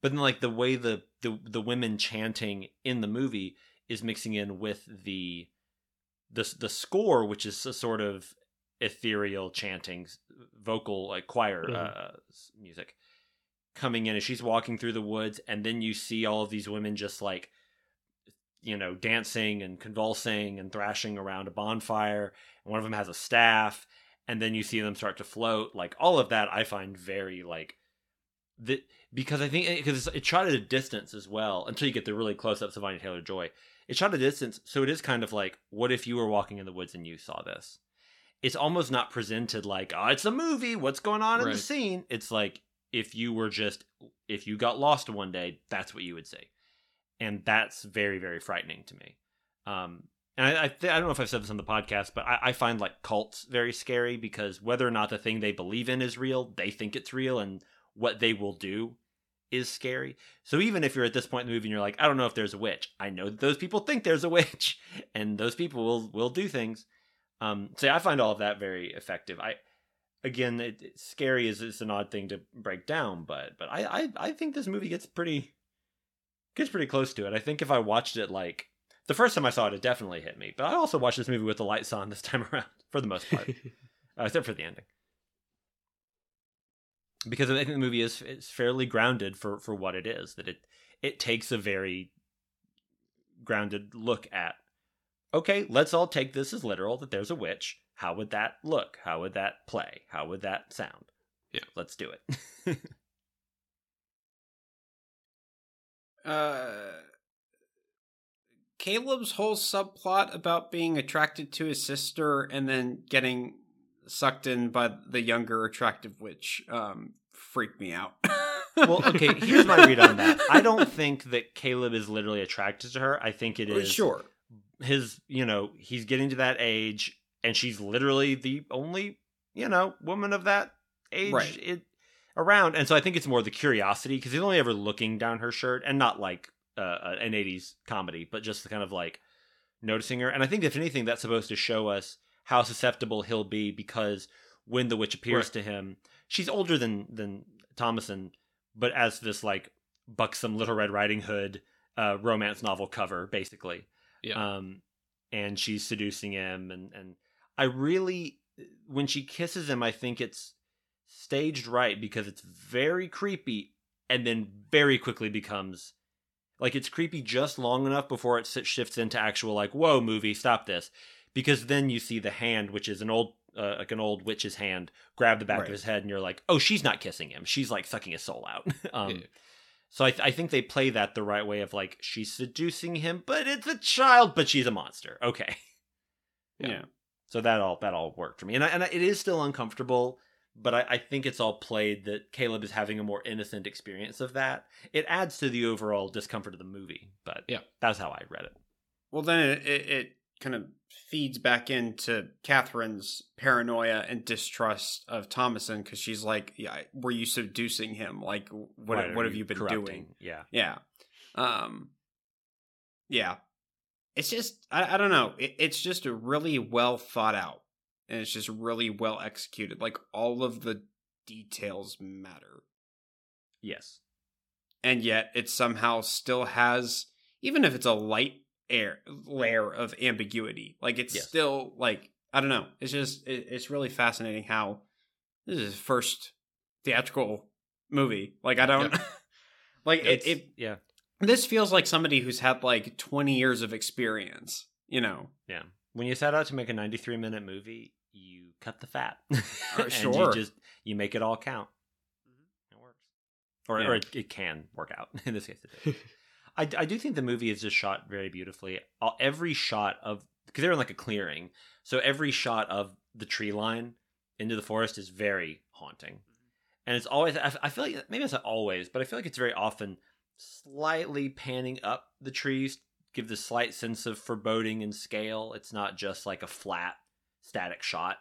But then like the way the the, the women chanting in the movie is mixing in with the the the score, which is a sort of ethereal chanting, vocal like choir Mhm. uh, music coming in as she's walking through the woods, and then you see all of these women just like you know dancing and convulsing and thrashing around a bonfire. And one of them has a staff, and then you see them start to float. Like all of that, I find very like that because I think because it's shot at a distance as well until you get the really close ups of Anya Taylor Joy. It shot at a distance, so it is kind of like, what if you were walking in the woods and you saw this? It's almost not presented like, oh, it's a movie. What's going on in the scene? It's like if you were just if you got lost one day, that's what you would see, and that's very very frightening to me. Um, and I I, th- I don't know if I've said this on the podcast, but I, I find like cults very scary because whether or not the thing they believe in is real, they think it's real, and what they will do is scary. So even if you're at this point in the movie and you're like, I don't know if there's a witch, I know that those people think there's a witch, and those people will will do things. Um, so I find all of that very effective. I again, it, it- scary is is an odd thing to break down, but but I, I I think this movie gets pretty gets pretty close to it. I think if I watched it like the first time I saw it, it definitely hit me. But I also watched this movie with the lights on this time around for the most part, uh, except for the ending because I think the movie is is fairly grounded for for what it is. That it it takes a very grounded look at. Okay, let's all take this as literal that there's a witch. How would that look? How would that play? How would that sound? Yeah. let's do it. uh, Caleb's whole subplot about being attracted to his sister and then getting sucked in by the younger attractive witch um, freaked me out. well, okay, here's my read on that. I don't think that Caleb is literally attracted to her. I think it is sure. his you know he's getting to that age and she's literally the only you know woman of that age Right. it, around and so i think it's more the curiosity because he's only ever looking down her shirt and not like uh, an 80s comedy but just kind of like noticing her and i think if anything that's supposed to show us how susceptible he'll be because when the witch appears Right. to him she's older than than thomasin but as this like buxom little red riding hood uh romance novel cover basically Yeah. um and she's seducing him and and i really when she kisses him i think it's staged right because it's very creepy and then very quickly becomes like it's creepy just long enough before it shifts into actual like whoa movie stop this because then you see the hand which is an old uh, like an old witch's hand grab the back Right. of his head and you're like oh she's not kissing him she's like sucking his soul out um Yeah. so I, th- I think they play that the right way of like she's seducing him but it's a child but she's a monster okay Yeah. yeah. so that all that all worked for me and, I, and I, it is still uncomfortable but I, I think it's all played that caleb is having a more innocent experience of that it adds to the overall discomfort of the movie but Yeah. that's how i read it Well, then it, it, it kind of feeds back into Catherine's paranoia and distrust of Thomasin because she's like, "Yeah, were you seducing him? Like, what what have you been corrupting? doing?" yeah Yeah, um, yeah. It's just I, I don't know. It, it's just a really well thought out, and it's just really well executed. Like all of the details matter, yes and yet it somehow still has, even if it's a light air layer of ambiguity. Like it's Yes. still like I don't know. It's just it, it's really fascinating how this is his first theatrical movie. Like I don't like it, It's- it. yeah This feels like somebody who's had like twenty years of experience. You know, yeah when you set out to make a 93 minute movie you cut the fat Uh, and sure. you just you make it all count it works or, Yeah. or it, it can work out in this case it did. I, I do think the movie is just shot very beautifully. Every shot of because they're in like a clearing, so every shot of the tree line into the forest is very haunting, and it's always. I, I feel like maybe it's not always, but I feel like it's very often slightly panning up the trees, give the slight sense of foreboding and scale. It's not just like a flat, static shot.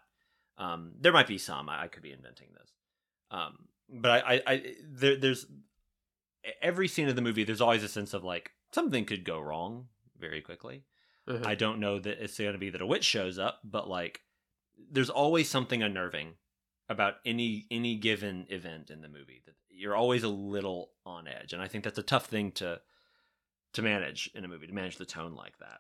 Um, there might be some. I, I could be inventing this, um, but I, I, I there, there's every scene of the movie, there's always a sense of like something could go wrong very quickly. Uh-huh. I don't know that it's going to be that a witch shows up, but like there's always something unnerving about any any given event in the movie that you're always a little on edge, and I think that's a tough thing to to manage in a movie to manage the tone like that.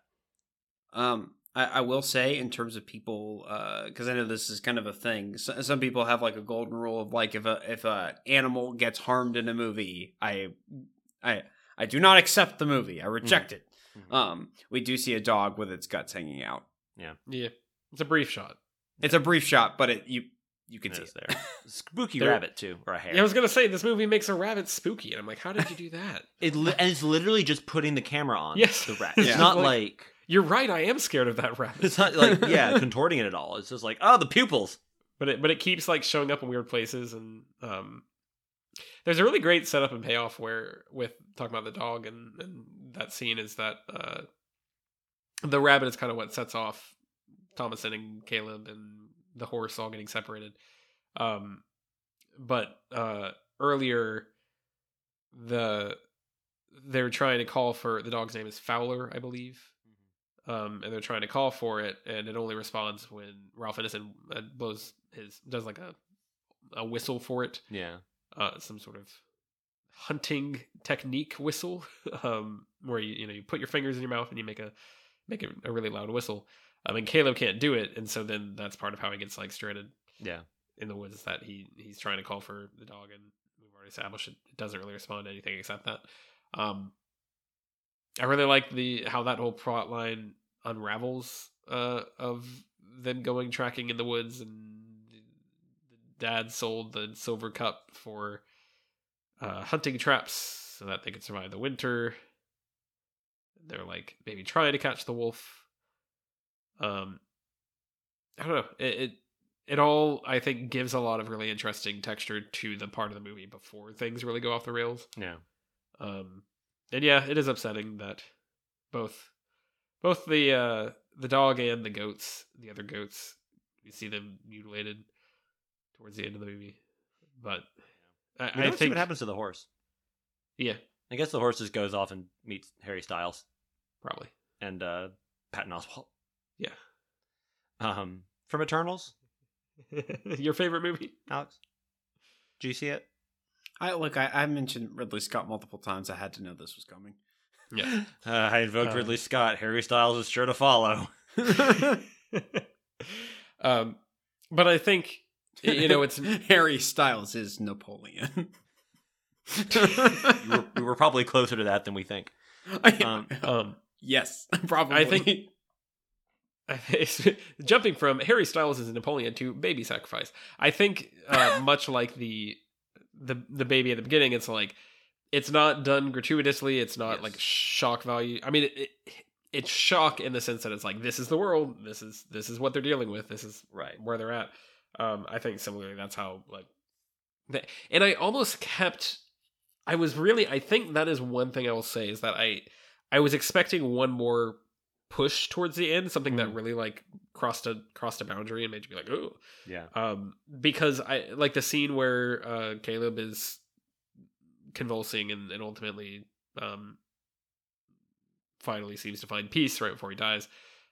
Um, I, I will say in terms of people, because I know this is kind of a thing. So, some people have like a golden rule of like if a if a animal gets harmed in a movie, I I I do not accept the movie. I reject it. Mhm. Um, we do see a dog with its guts hanging out. yeah, yeah. it's a brief shot. It's a brief shot, but it you you can It see is it there. Spooky There- rabbit too, or a hare. Yeah, I was gonna say this movie makes a rabbit spooky, and I'm like, how did you do that? It li- and it's literally just putting the camera on Yes. the rat. It's Yeah. not Like- like You're right. I am scared of that rabbit. it's not like yeah contorting it at all. It's just like oh the pupils. but it but it keeps like showing up in weird places and um there's a really great setup and payoff where with talking about the dog and and that scene is that uh the rabbit is kind of what sets off Thomasin and Caleb and the horse all getting separated um but uh earlier the they're trying to call for the dog's name is Fowler I believe um, and they're trying to call for it, and it only responds when Ralph Ineson uh, blows his does like a a whistle for it, Yeah. uh, some sort of hunting technique whistle, um, where you you know you put your fingers in your mouth and you make a make a, a really loud whistle. I mean, Caleb can't do it, and so then that's part of how he gets like stranded Yeah. in the woods. That he he's trying to call for the dog, and we've already established it, it doesn't really respond to anything except that. Um, I really like the how that whole plot line unravels uh, of them going tracking in the woods, and dad sold the silver cup for uh, hunting traps so that they could survive the winter. They're like maybe trying to catch the wolf. Um, I don't know. It, it it all I think gives a lot of really interesting texture to the part of the movie before things really go off the rails. Yeah. Um, and yeah, it is upsetting that both both the uh, the dog and the goats, the other goats, we see them mutilated towards the end of the movie. But I, We I don't see think what happens to the horse. yeah, I guess the horse just goes off and meets Harry Styles probably and uh, Patton Oswalt. yeah. Um, from Eternals, Your favorite movie? Alex. Do you see it? I look. I, I mentioned Ridley Scott multiple times. I had to know this was coming. Yeah. Uh, I invoked Uh, Ridley Scott. Harry Styles is sure to follow. um, but I think you know it's Harry Styles is Napoleon. we, were, we were probably closer to that than we think. Um, Um, yes, probably. I think- jumping from Harry Styles as Napoleon to baby sacrifice. I think uh, much like the the the baby at the beginning, it's like it's not done gratuitously. It's not Yes. like shock value. I mean, it, it, it's shock in the sense that it's like this is the world. This is this is what they're dealing with. This is Right. where they're at. Um, I think similarly, that's how like, that, and I almost kept. I was really. I think that is one thing I will say is that I, I was expecting one more push towards the end, something that Mm. really like crossed a crossed a boundary and made you be like, oh, Yeah. um, because I like the scene where uh Caleb is convulsing and, and ultimately um finally seems to find peace right before he dies.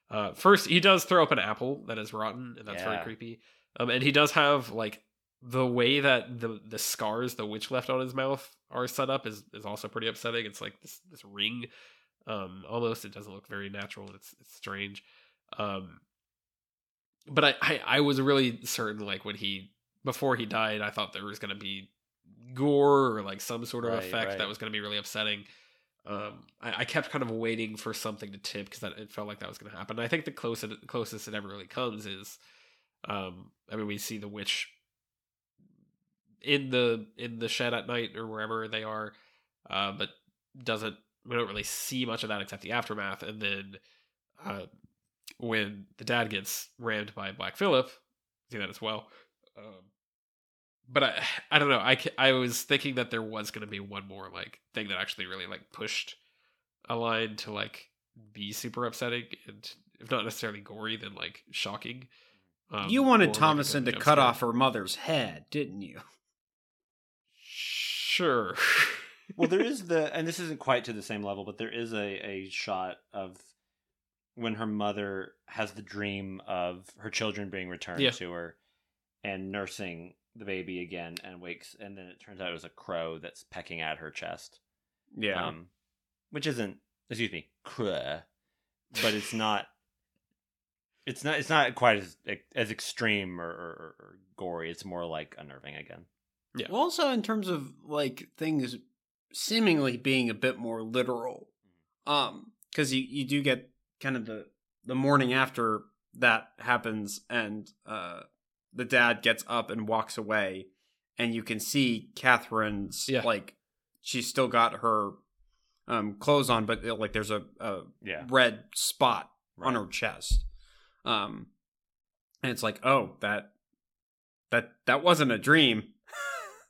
Uh first he does throw up an apple that is rotten, and that's very Yeah. creepy. Um and he does have like the way that the the scars the witch left on his mouth are set up is is also pretty upsetting. It's like this this ring. Um almost it doesn't look very natural. It's it's strange. Um but I, I I was really certain like when he before he died, I thought there was gonna be gore or like some sort of Right, effect right. that was gonna be really upsetting. Um, I, I kept kind of waiting for something to tip because it felt like that was gonna happen. I think the closest closest it ever really comes is, um, I mean we see the witch in the in the shed at night or wherever they are, uh, but doesn't we don't really see much of that except the aftermath, and then uh, when the dad gets rammed by Black Phillip, see that as well. Um, but I, I don't know. I, I was thinking that there was going to be one more like thing that actually really like pushed a line to like be super upsetting and if not necessarily gory, then like shocking. Um, you wanted like, Thomasin to cut off her mother's head, didn't you? Sure. well, there is the, and this isn't quite to the same level, but there is a, a shot of when her mother has the dream of her children being returned Yeah. to her and nursing the baby again and wakes, and then it turns out it was a crow that's pecking at her chest. Yeah. Um, which isn't, excuse me, crow, but it's not. It's not. It's not quite as as extreme or, or, or gory. It's more like unnerving again. Yeah. Well, also in terms of like things seemingly being a bit more literal, um, because you you do get kind of the the morning after that happens, and uh, the dad gets up and walks away, and you can see Catherine's Yeah. like she's still got her um clothes on, but like there's a, a Yeah. red spot on her chest. Um and it's like, oh, that that that wasn't a dream.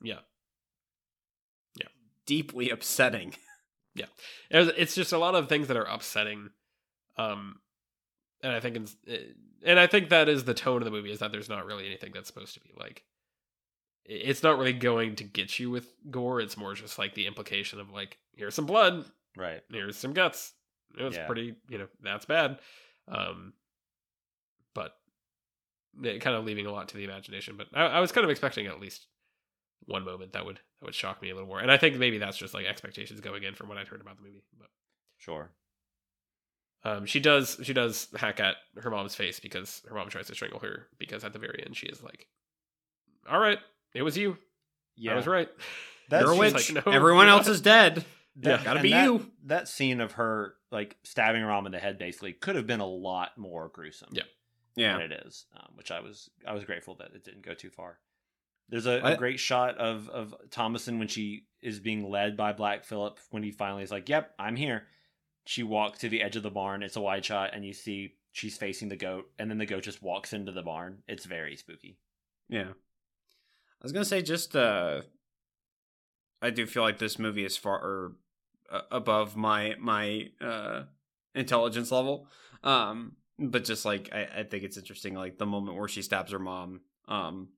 Yeah. Yeah. Deeply upsetting. It's it's just a lot of things that are upsetting. Um, and I think, it's, eh, and I think that is the tone of the movie is that there's not really anything that's supposed to be like. It's not really going to get you with gore. It's more just like the implication of like, here's some blood, Right. here's some guts. It was Yeah. pretty, you know, that's bad. Um, but it kind of leaving a lot to the imagination. But I, I was kind of expecting at least one moment that would that would shock me a little more. And I think maybe that's just like expectations going in from what I'd heard about the movie. But Sure. um, she does she does hack at her mom's face because her mom tries to strangle her because at the very end she is like, "All right, it was you. Yeah. I was right." That's You're a witch. like, "No, Everyone else is dead. Yeah. Gotta be that, you. That scene of her like stabbing her mom in the head basically could have been a lot more gruesome. Yeah. Yeah. Than it is, um, which I was I was grateful that it didn't go too far. There's a, a great shot of of Thomasin when she is being led by Black Phillip when he finally is like, "Yep, I'm here." She walks to the edge of the barn. It's a wide shot, and you see she's facing the goat, and then the goat just walks into the barn. It's very spooky. Yeah. I was gonna say just uh I do feel like this movie is far or, uh, above my my uh intelligence level. Um but just like I, I think it's interesting like the moment where she stabs her mom um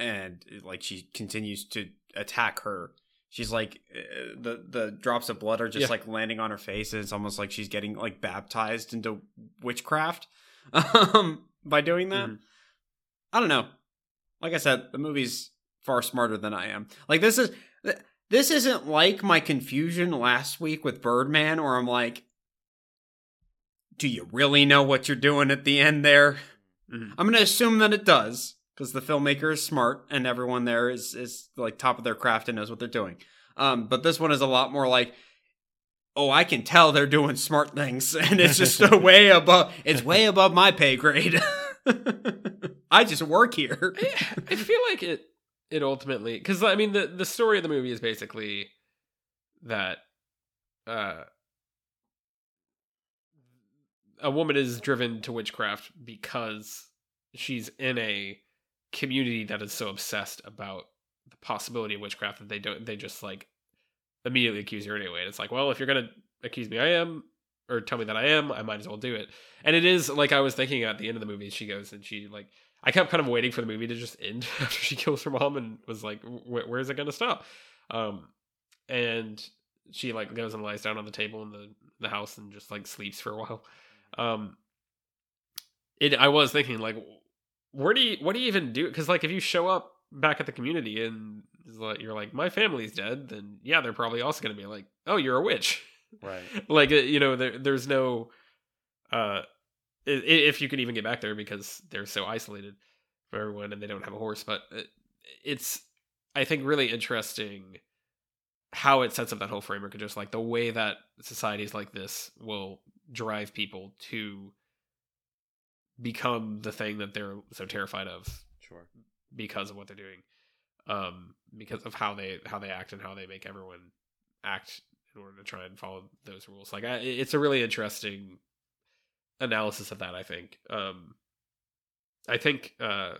and like she continues to attack her she's like uh, the the drops of blood are just Yeah. like landing on her face and it's almost like she's getting like baptized into witchcraft um by doing that Mhm. I don't know. Like I said, the movie's far smarter than I am. Like this is this isn't like my confusion last week with Birdman, where I'm like, "Do you really know what you're doing at the end there?" Mhm. I'm gonna assume that it does because the filmmaker is smart and everyone there is is like top of their craft and knows what they're doing. Um, but this one is a lot more like, oh, I can tell they're doing smart things, and it's just a way above. It's way above my pay grade. I just work here. I, I feel like it it ultimately because I mean the the story of the movie is basically that uh a woman is driven to witchcraft because she's in a community that is so obsessed about the possibility of witchcraft that they don't they just like immediately accuse her anyway. And it's like, well, if you're gonna accuse me, I am, or tell me that I am, I might as well do it. And it is like I was thinking at the end of the movie, she goes and she like I kept kind of waiting for the movie to just end after she kills her mom and was like, where is it gonna stop? Um, and she like goes and lies down on the table in the the house and just like sleeps for a while. Um, it I was thinking like, where do you what do you even do? Because like if you show up back at the community and you're like my family's dead, then yeah, they're probably also gonna be like, oh, you're a witch, right? like you know, there, there's no, uh, if you can even get back there because they're so isolated from everyone and they don't have a horse. But it's I think really interesting how it sets up that whole framework and just like the way that societies like this will drive people to become the thing that they're so terrified of sure because of what they're doing um because of how they how they act and how they make everyone act in order to try and follow those rules like I, it's a really interesting analysis of that i think um i think uh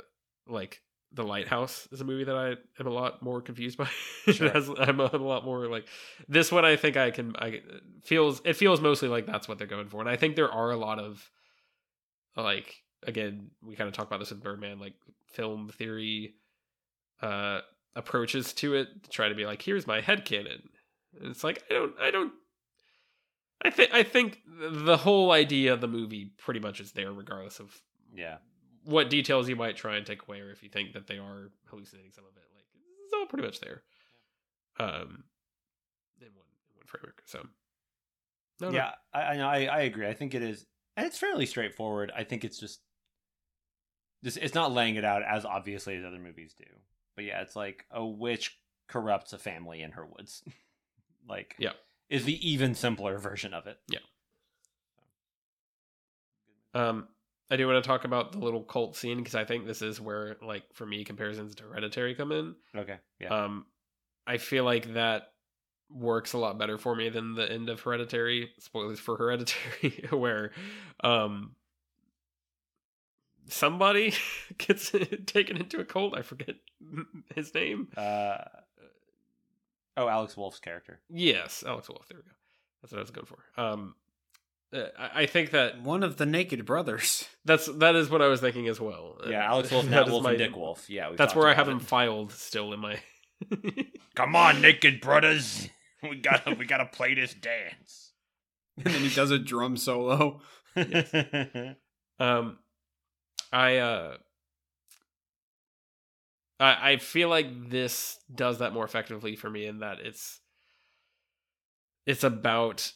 like the Lighthouse is a movie that I am a lot more confused by. Sure. I'm, a, I'm a lot more like this one. I think I can. I feels it feels mostly like that's what they're going for, and I think there are a lot of like again we kind of talk about this with Birdman, like film theory uh approaches to it to try to be like here's my head canon. And it's like I don't I don't I think I think the whole idea of the movie pretty much is there regardless of yeah what details you might try and take away, or if you think that they are hallucinating some of it. Like it's all pretty much there. Um, in one in one framework. So no, yeah, no. I, I I agree. I think it is, and it's fairly straightforward. I think it's just just it's not laying it out as obviously as other movies do. But yeah, it's like a witch corrupts a family in her woods. like yeah, is the even simpler version of it. Yeah. Um, I do want to talk about the little cult scene because I think this is where, like, for me, comparisons to Hereditary come in. Okay. Yeah. Um, I feel like that works a lot better for me than the end of Hereditary. Spoilers for Hereditary, where, um, somebody gets taken into a cult. I forget his name. Uh, oh, Alex Wolff's character. Yes, Alex Wolff. There we go. That's what I was going for. Um, uh, I think that one of the naked brothers. That's that is what I was thinking as well. Yeah, Alex Wolff, Nat Wolff, my, and Dick Wolf. Yeah, that's where I have them filed still in my. Come on, naked brothers! We gotta we gotta play this dance. And then he does a drum solo. um, I uh, I I feel like this does that more effectively for me in that it's it's about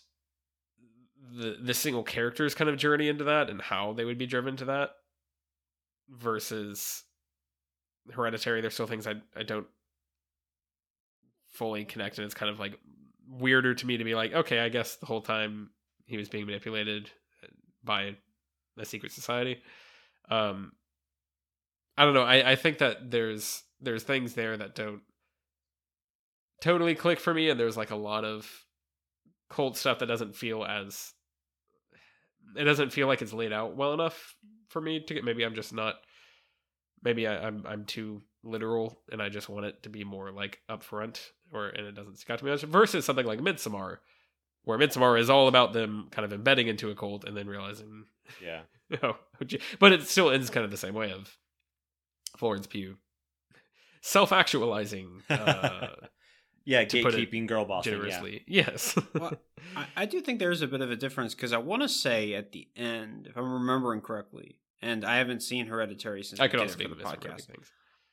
the the single character's kind of journey into that and how they would be driven to that versus hereditary there's still things i i don't fully connected. it's kind of like weirder to me to be like okay i guess the whole time he was being manipulated by a secret society um i don't know i i think that there's there's things there that don't totally click for me and there's like a lot of cult stuff that doesn't feel as it doesn't feel like it's laid out well enough for me to get. Maybe I'm just not. Maybe I, I'm, I'm too literal, and I just want it to be more like upfront, or and it doesn't stick out to me much. Versus something like Midsommar, where Midsommar is all about them kind of embedding into a cult and then realizing, yeah, oh, but it still ends kind of the same way of Florence Pugh self actualizing. Uh, yeah, gatekeeping, girl boss. Generously, yeah. yes. well, I, I, do think there's a bit of a difference because I want to say at the end, if I'm remembering correctly, and I haven't seen Hereditary since I could also for the podcast.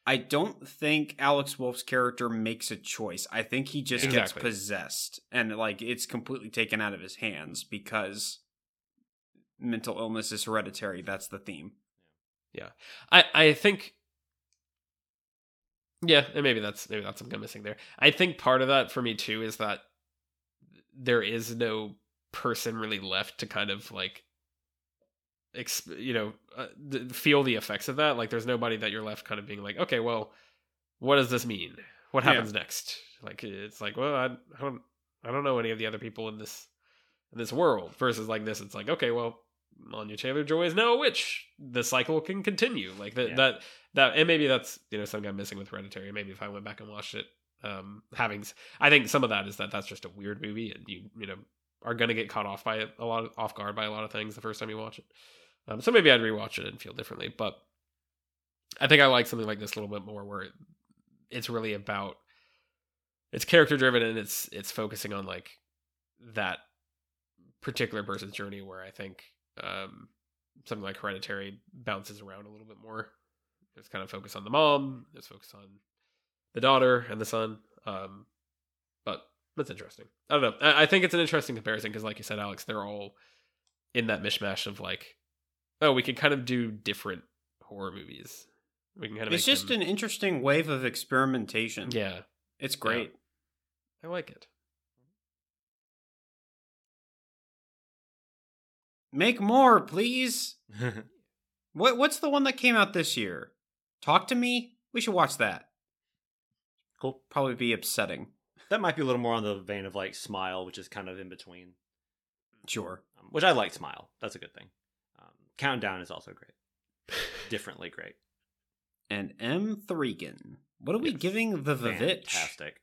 I don't think Alex Wolff's character makes a choice. I think he just exactly. gets possessed and like it's completely taken out of his hands because mental illness is hereditary. That's the theme. Yeah. I, I think Yeah, and maybe that's maybe that's something I'm missing there. I think part of that for me too is that there is no person really left to kind of like exp- you know uh, th- feel the effects of that like there's nobody that you're left kind of being like okay well what does this mean what Yeah. happens next like it's like well I, I don't i don't know any of the other people in this in this world versus like this it's like okay well Anya Taylor Joy is now a witch. The cycle can continue like that. Yeah. That that and maybe that's you know something I'm missing with Hereditary. Maybe if I went back and watched it, um, having I think some of that is that that's just a weird movie and you you know are gonna get caught off by it a lot of, off guard by a lot of things the first time you watch it. Um, so maybe I'd rewatch it and feel differently. But I think I like something like this a little bit more where it's really about it's character driven and it's it's focusing on like that particular person's journey where I think um, something like Hereditary bounces around a little bit more. There's kind of focus on the mom. There's focus on the daughter and the son. Um, but that's interesting. I don't know. I, I think it's an interesting comparison because, like you said, Alex, they're all in that mishmash of like, oh, we can kind of do different horror movies. We can kind of. It's just them- an interesting wave of experimentation. yeah. It's great. I like it. Make more, please. What what's the one that came out this year? Talk to me? We should watch that. cool. Probably be upsetting. That might be a little more on the vein of like Smile, which is kind of in between. Sure. Um, which I like Smile. That's a good thing. Countdown is also great. Differently great. And M3GAN. What are we Yes. giving the Vivitch? Fantastic.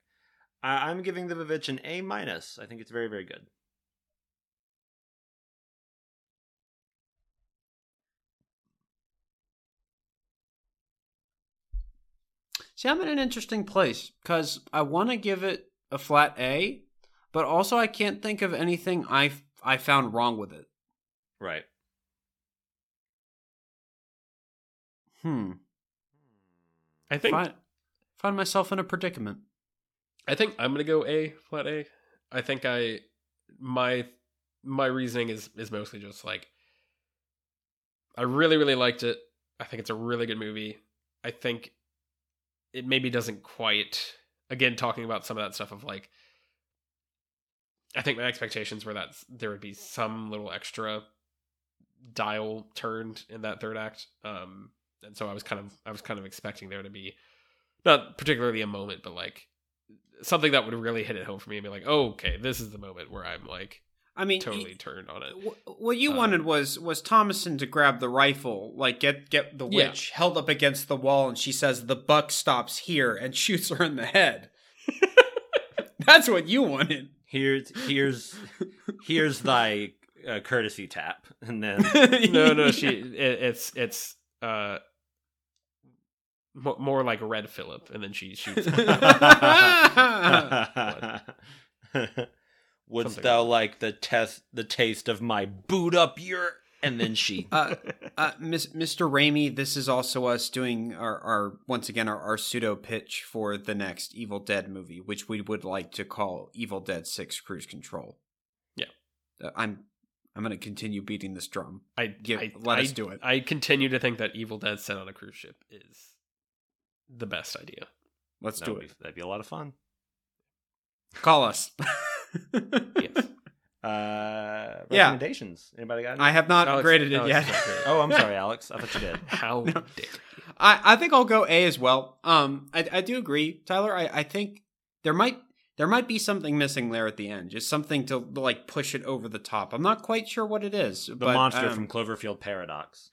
I- I'm giving the Vivitch an A minus. I think it's very, very good. See, I'm in an interesting place because I want to give it a flat A, but also I can't think of anything I I found wrong with it. Right. Hmm. I think Find, find myself in a predicament. I think I'm gonna go A flat A. I think I my my reasoning is is mostly just like I really really liked it. I think it's a really good movie. I think it maybe doesn't quite again talking about some of that stuff of like I think my expectations were that there would be some little extra dial turned in that third act. Um and so I was kind of I was kind of expecting there to be not particularly a moment but like something that would really hit it home for me and be like, oh, okay, this is the moment where I'm like I mean, totally turned on it. Wh- What you Uh, wanted was was Thomasin to grab the rifle, like get get the Yeah. witch held up against the wall, and she says the buck stops here and shoots her in the head. That's what you wanted. Here's here's here's thy uh, courtesy tap, and then No, no, she it, it's it's uh mo- more like Red Philip, and then she shoots. Wouldst Something thou like like the test the taste of my boot up your and then she uh, uh, Miss, Mr. Raimi, this is also us doing our, our once again our, our pseudo pitch for the next Evil Dead movie, which we would like to call Evil Dead Six Cruise Control. Yeah. Uh, I'm I'm going to continue beating this drum. I, Give- I let I- us do it. I continue to think that Evil Dead set on a cruise ship is the best idea. Let's that do would it. be, that'd be a lot of fun. Call us. Yes. Uh, Yeah. recommendations. Anybody got? Any? I have not Alex- graded it Alex yet. is not graded. oh, I'm sorry, Alex. I thought you did. How No. dare you? I, I think I'll go A as well. Um, I, I do agree, Tyler. I, I think there might there might be something missing there at the end, just something to like push it over the top. I'm not quite sure what it is. The but, monster um, from Cloverfield Paradox.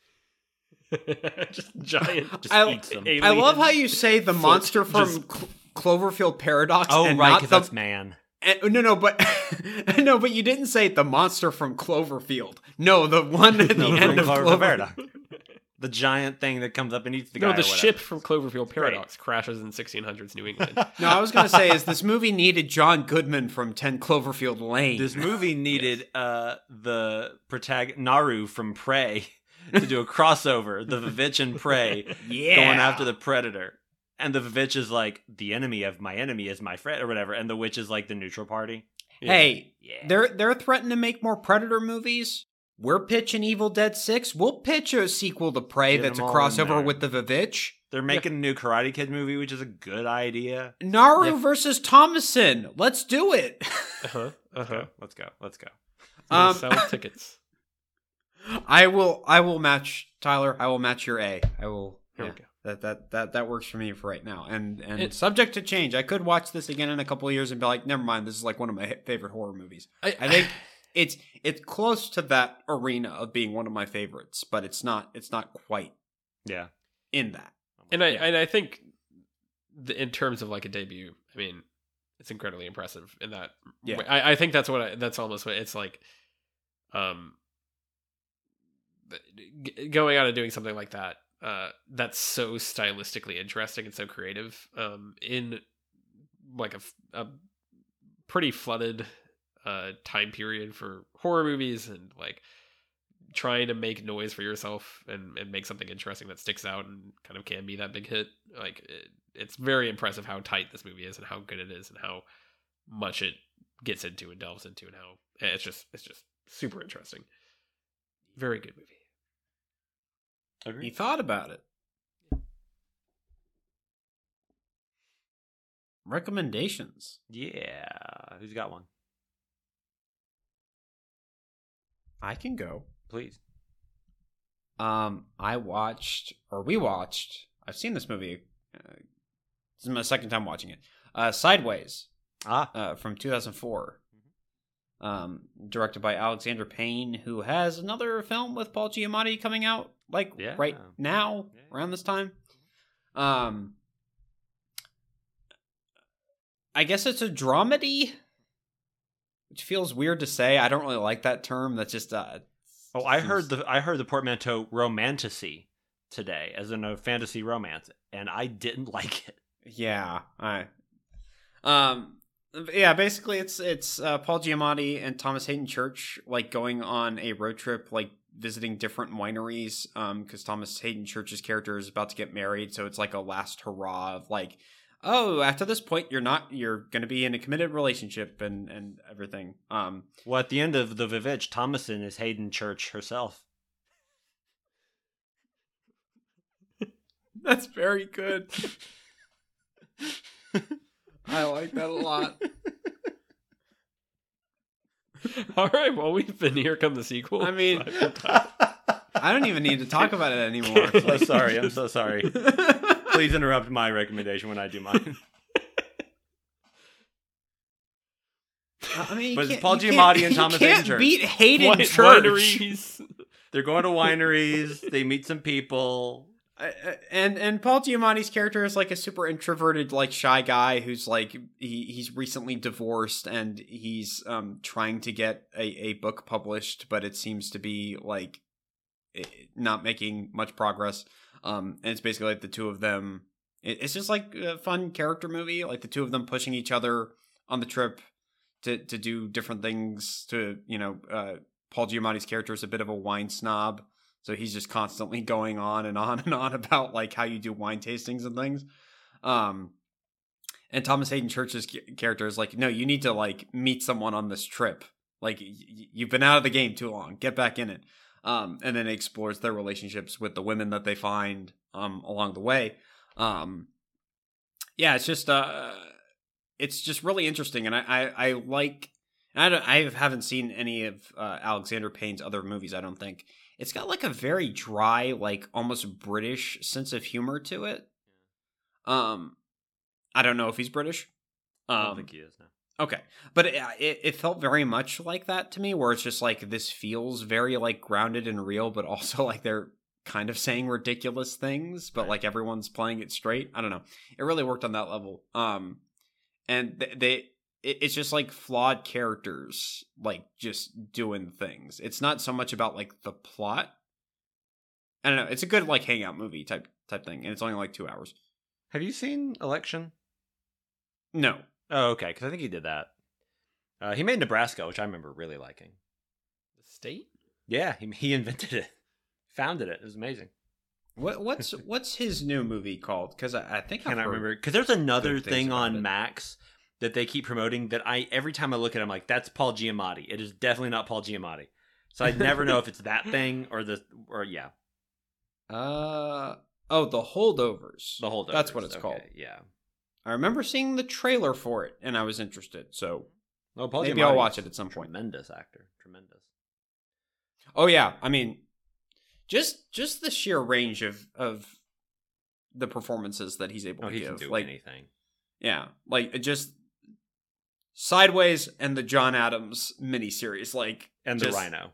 just giant. Just I-. I love how you say the monster from just- Cl- Cloverfield Paradox. Oh, and right, not the, that's man. and- no, no, but no, but you didn't say the monster from Cloverfield. No, the one at the No, end of Cloverfield Clover. Paradox. The giant thing that comes up and eats the guy. no, the whatever. ship from Cloverfield great. Paradox crashes in 1600s New England. No, I was gonna say is this movie needed John Goodman from Ten Cloverfield Lane. This movie needed uh, the protagonist Naru from Prey to do a crossover. The Vivitch and Prey yeah, going after the Predator. And the Vivitch is like, the enemy of my enemy is my friend, or whatever. And the Witch is like the neutral party. Hey, Yeah. they're they're threatening to make more Predator movies. We're pitching Evil Dead Six. We'll pitch a sequel to Prey Get that's a crossover with the Vivitch. They're making a new Karate Kid movie, which is a good idea. Naru Yeah. versus Thomasin. Let's do it. Uh-huh. Uh-huh. Let's go. Let's go. Um, sell tickets. I will. I will match Tyler. I will match your A. I will. Here yeah, we go. That that that that works for me for right now. And and It- subject to change. I could watch this again in a couple of years and be like, never mind. This is like one of my favorite horror movies. I think it's it's close to that arena of being one of my favorites, but it's not. It's not quite Yeah. in that. and I yeah. and I think the, in terms of like a debut, I mean, it's incredibly impressive in that. Yeah. way. I, I think that's what I, that's almost what it's like. Um, g- going out and doing something like that, uh, that's so stylistically interesting and so creative. Um, in like a, a pretty flooded uh time period for horror movies and like trying to make noise for yourself and, and make something interesting that sticks out and kind of can be that big hit. Like it, it's very impressive how tight this movie is and how good it is and how much it gets into and delves into and how it's just it's just super interesting. Very good movie. He thought about it. Recommendations. Yeah. Who's got one? I can go. Please. Um, I watched, or we watched. I've seen this movie. Uh, this is my second time watching it. Uh, Sideways, Ah. uh, from 2004. Um, directed by Alexander Payne, who has another film with Paul Giamatti coming out like Yeah. right now, Yeah. around this time. Um, I guess it's a dramedy, which feels weird to say. I don't really like that term. That's just uh. Oh, I seems- heard the I heard the portmanteau romantasy today, as in a fantasy romance, and I didn't like it. Yeah, I. Um, yeah, basically, it's it's uh, Paul Giamatti and Thomas Haden Church like going on a road trip, like visiting different wineries. Um, because Thomas Haden Church's character is about to get married, so it's like a last hurrah of like, oh, after this point, you're not you're gonna be in a committed relationship and and everything. Um, Well, at the end of the Vivitch, Thomasin is Haden Church herself. that's very good. I like that a lot. All right, well we've been here come the sequel. I mean- I'm don't even need to talk about it anymore. It's so sorry. I'm so sorry. Please interrupt my recommendation when I do mine. I mean, But it's Paul you Giamatti and Thomas you Haden Church. beat Haden Wine- Church. wineries. They're going to wineries. They meet some people. Uh, uh, and and Paul Giamatti's character is like a super introverted, like shy guy who's like he he's recently divorced and he's um trying to get a a book published, but it seems to be like eh, not making much progress. Um, and it's basically like the two of them. it- It's just like a fun character movie, like the two of them pushing each other on the trip to to do different things. To you know, uh, Paul Giamatti's character is a bit of a wine snob, so he's just constantly going on and on and on about like how you do wine tastings and things. Um, and Thomas Haden Church's character is like, no, you need to like meet someone on this trip. Like y- you've been out of the game too long. Get back in it. Um, and then explores their relationships with the women that they find um along the way. Um, yeah, it's just uh, it's just really interesting, and I I, I like. I don't, I haven't seen any of uh, Alexander Payne's other movies. I don't think it's got like a very dry, like almost British sense of humor to it. Um, I don't know if he's British. Um, I don't think he is now. Okay, but it, it it felt very much like that to me, where it's just like this feels very like grounded and real, but also like they're kind of saying ridiculous things, but Right. like everyone's playing it straight. I don't know. It really worked on that level. Um, and they, they it, it's just like flawed characters, like just doing things. It's not so much about like the plot. I don't know. It's a good like hangout movie type type thing, and it's only like two hours. Have you seen Election? No, Oh, okay. Because I think he did that. Uh, he made Nebraska, which I remember really liking. The state? Yeah, he he invented it, founded it. It was amazing. what what's what's his new movie called? Because I, I think Can I've I remember? Because there's another thing on it. Max that they keep promoting that I every time I look at, it, I'm like, that's Paul Giamatti. It is definitely not Paul Giamatti. So I never know if it's that thing or the or yeah. Uh, Oh, the holdovers. The holdovers. That's what it's called. Yeah. I remember seeing the trailer for it, and I was interested. So Well, Paul maybe I'll watch it at some point. Tremendous actor. Tremendous. Oh yeah, I mean, just just the sheer range of of the performances that he's able Oh, to he can do like, anything. yeah, like just Sideways and the John Adams miniseries. Like, And the Rhino.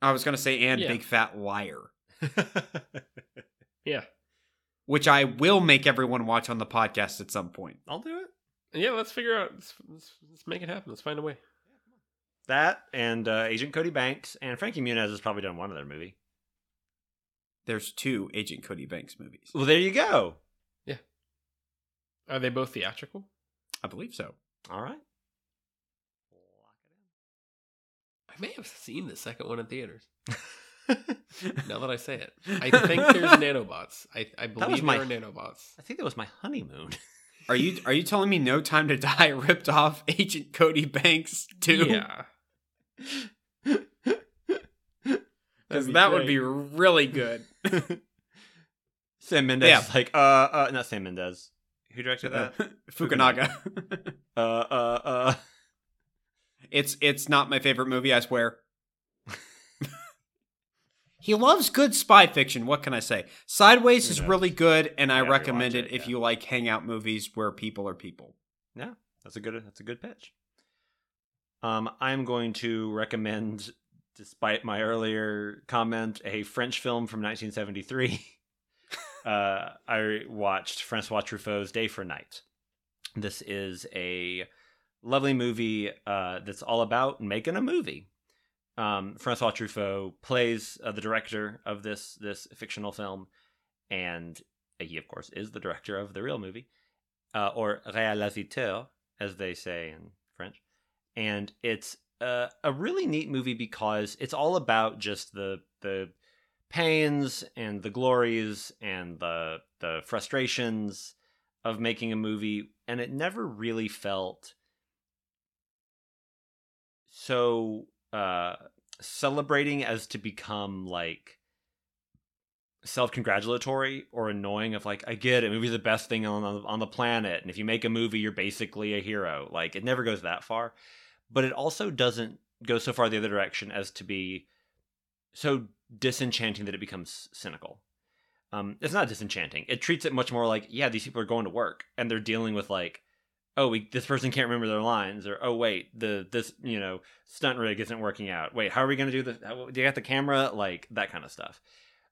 I was gonna say, and Yeah. Big Fat Liar, Yeah. Which I will make everyone watch on the podcast at some point. I'll do it. Yeah, let's figure out. Let's, let's, let's make it happen. Let's find a way. That and uh, Agent Cody Banks and Frankie Muniz has probably done one other movie. There's two Agent Cody Banks movies. Well, there you go. Yeah. Are they both theatrical? I believe so. All right. I may have seen the second one in theaters. I Now that I say it, I think there's nanobots. I, I was believe my- there are nanobots. I think that was my honeymoon. Are you are you telling me No Time to Die ripped off Agent Cody Banks too? Yeah. Because That'd be would be really good. Sam Mendes Yeah. like, uh, uh, not Sam Mendes. Who directed that? Fukunaga. uh, uh, uh. it's it's not my favorite movie, I swear. He loves good spy fiction. What can I say? Sideways is really good, and I Yeah, recommend it, it, if yeah. you like hangout movies where people are people. Yeah, that's a good. That's a good pitch. Um, I'm going to recommend, despite my earlier comment, a French film from 1973. uh, I watched Francois Truffaut's Day for Night. This is a lovely movie uh, that's all about making a movie. Um, Francois Truffaut plays uh, the director of this this fictional film, and he, of course, is the director of the real movie, uh, or réalisateur, as they say in French. And it's uh, a really neat movie because it's all about just the the pains and the glories and the the frustrations of making a movie, and it never really felt so uh, celebrating as to become like self-congratulatory or annoying of like I get it movie's the best thing on on the planet and if you make a movie you're basically a hero. Like it never goes that far. But it also doesn't go so far the other direction as to be so disenchanting that it becomes cynical. Um it's not disenchanting. It treats it much more like yeah these people are going to work and they're dealing with like oh we, this person can't remember their lines or oh wait the this you know stunt rig isn't working out. Wait how are we going to do how, do you got the camera? Like that kind of stuff.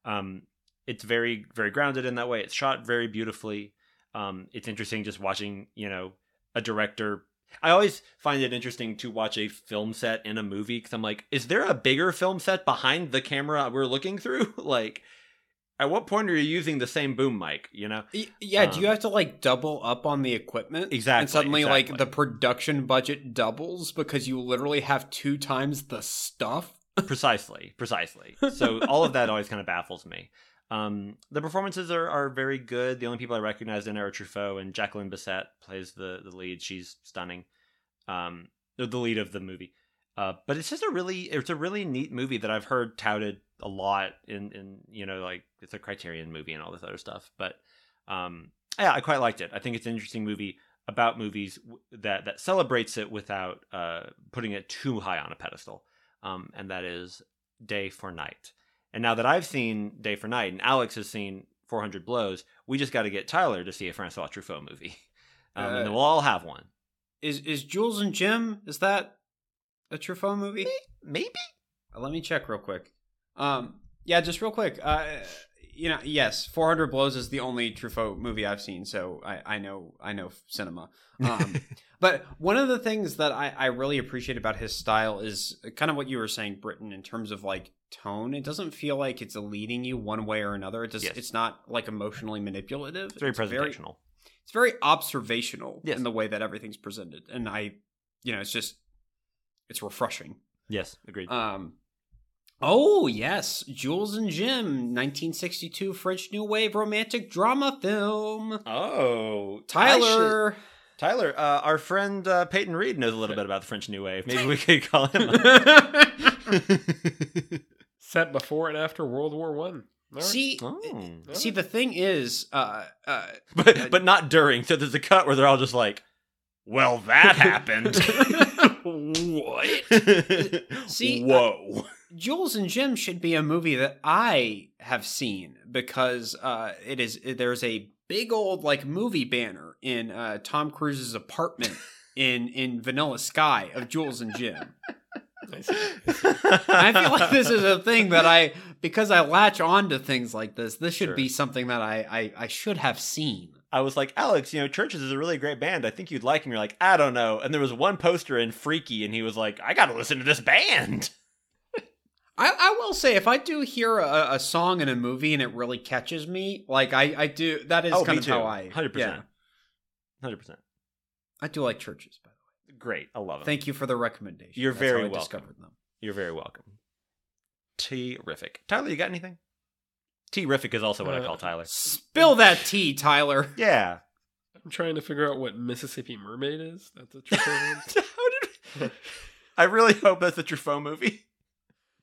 Um it's very very grounded in that way. It's shot very beautifully. Um it's interesting just watching you know a director. I always find it interesting to watch a film set in a movie because i'm like is there a bigger film set behind the camera we're looking through? Like at what point are you using the same boom mic you know? Yeah, do you Um, have to like double up on the equipment? Exactly, And suddenly, like, the production budget doubles because you literally have two times the stuff? precisely precisely. So all of that always kind of baffles me. Um the performances are, are very good. The only people i recognize in it are truffaut and jacqueline bisset plays the the lead. She's stunning. Um the lead of the movie uh but it's just a really it's a really neat movie that i've heard touted a lot in in you know like it's a criterion movie and all this other stuff but um yeah i quite liked it i think it's an interesting movie about movies that that celebrates it without uh putting it too high on a pedestal um, and that is Day for Night. And now that I've seen Day for Night and Alex has seen 400 Blows, we just got to get Tyler to see a Francois Truffaut movie. Um, and then Uh, we'll all have one. Is is Jules and Jim? Is that a Truffaut movie? Maybe? Uh, Let me check real quick. Um, yeah, just real quick. Uh, you know, yes, 400 Blows is the only Truffaut movie I've seen, so I, I know I know cinema. Um, but one of the things that I, I really appreciate about his style is kind of what you were saying, Britton, in terms of like tone. It doesn't feel like it's leading you one way or another. It just Yes. it's not like emotionally manipulative. it's very presentational. it's very observational Yes. in the way that everything's presented, and I, you know, it's just it's refreshing. yes, agreed. Um. Oh yes, Jules and Jim, 1962 French New Wave romantic drama film. oh, Tyler. Tyler, uh, our friend uh, Peyton Reed knows a little bit about the French New Wave. Maybe we could call him. Set before and after World War One. All right. See, Oh. see, the thing is, uh, uh, but but not during. So there's a cut where they're all just like, "Well, that happened." what? See, whoa. Jules and Jim should be a movie that I have seen because uh, it is there's a big old like movie banner in uh, Tom Cruise's apartment in in Vanilla Sky of Jules and Jim. I see. I feel like this is a thing that I because I latch on to things like this. This should Sure. be something that I, I I should have seen. I was like, Alex, you know, Churches is a really great band. I think you'd like him. You're like, I don't know. And there was one poster in Freaky, and he was like, I got to listen to this band. I, I will say if I do hear a, a song in a movie and it really catches me, like I, I do that is Oh, kind of too. how I 100%. Yeah, Hundred percent. I do like churches. By the way, Great. I love it. thank you for the recommendation. You're That's very welcome. Discovered them. You're very welcome. Terrific. Tyler, you got anything? Terrific is also what I Uh, call Tyler. Spill that tea, Tyler. Yeah. I'm trying to figure out what Mississippi Mermaid is. That's a trick one. How did we- I really hope that's a Truffaut movie.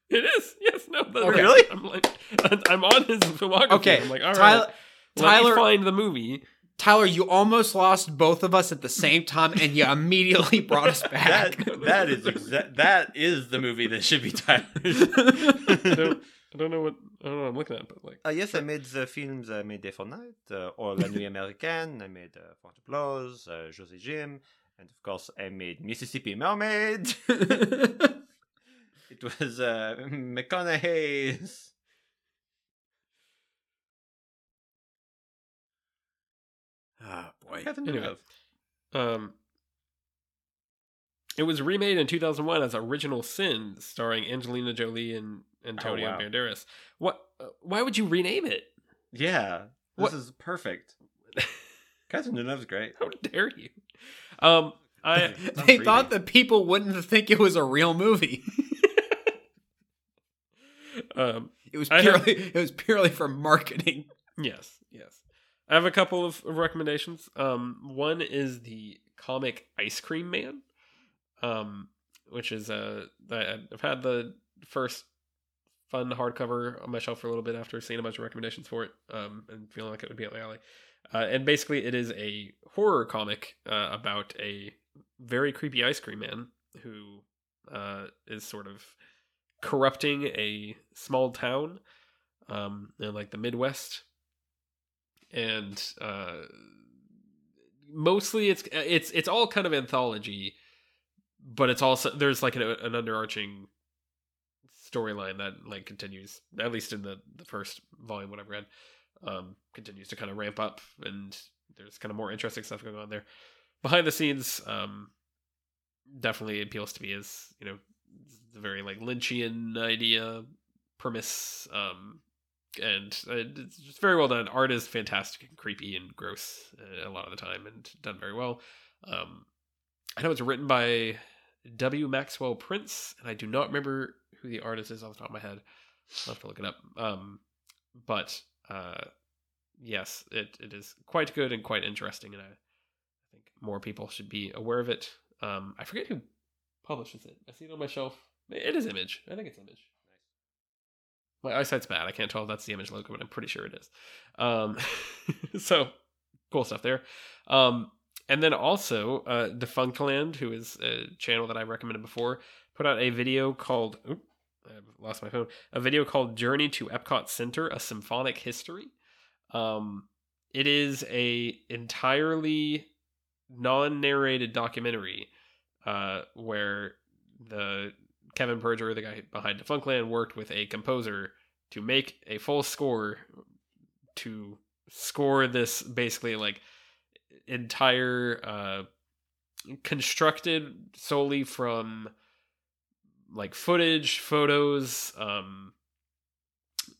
It is. Yes. No. That, Okay. Really? I'm like, I'm on his filmography. Okay, I'm like, all right. Tyler. Let Tyler- me find the movie. Tyler, you almost lost both of us at the same time, and you immediately brought us back. That that is exa- that is the movie that should be Tyler. I don't, I don't know what I don't know. what I'm looking at, but like, Uh, yes, I made the films. I made Day for Night, uh, or La Nuit Américaine. I made uh, Fort Applause, uh, José Jim, and of course, I made Mississippi Mermaid. it was uh, McConaughey's. oh boy. Anyway. Um, it was remade in 2001 as Original Sin, starring Angelina Jolie and Antonio Oh, wow. Banderas. What? Uh, why would you rename it? Yeah, this What- is perfect. Catherine Deneuve's great. How dare you? Um, I They thought that people wouldn't think it was a real movie. um, It was I have- purely it was purely for marketing. Yes, yes. I have a couple of recommendations. Um, one is the comic Ice Cream Man, um, which is uh, I've had the first fun hardcover on my shelf for a little bit after seeing a bunch of recommendations for it, um, and feeling like it would be up my alley. Uh, and basically, it is a horror comic uh, about a very creepy ice cream man who uh, is sort of corrupting a small town um, in like the Midwest and uh mostly it's it's it's all kind of anthology but it's also there's like an, an underarching storyline that like continues at least in the the first volume what i've read um continues to kind of ramp up and there's kind of more interesting stuff going on there behind the scenes um definitely appeals to me as you know the very like lynchian idea premise um and it's just very well done. Art is fantastic and creepy and gross uh, a lot of the time, and done very well. Um, I know it's written by W. Maxwell Prince, and I do not remember who the artist is off the top of my head. I'll have to look it up. Um, but uh, yes, it, it is quite good and quite interesting, and I, I think more people should be aware of it. Um, I forget who publishes it. I see it on my shelf. It is Image. I think it's Image. My eyesight's bad. I can't tell if that's the image logo, but I'm pretty sure it is. Um, so cool stuff there. Um, and then also, uh, Defunctland, who is a channel that I recommended before, put out a video called. Oop, I lost my phone. A video called "Journey to Epcot Center: A Symphonic History." Um, it is a entirely non-narrated documentary uh, where the Kevin Perjurer, the guy behind Defunctland, worked with a composer to make a full score to score this basically like entire uh constructed solely from like footage photos um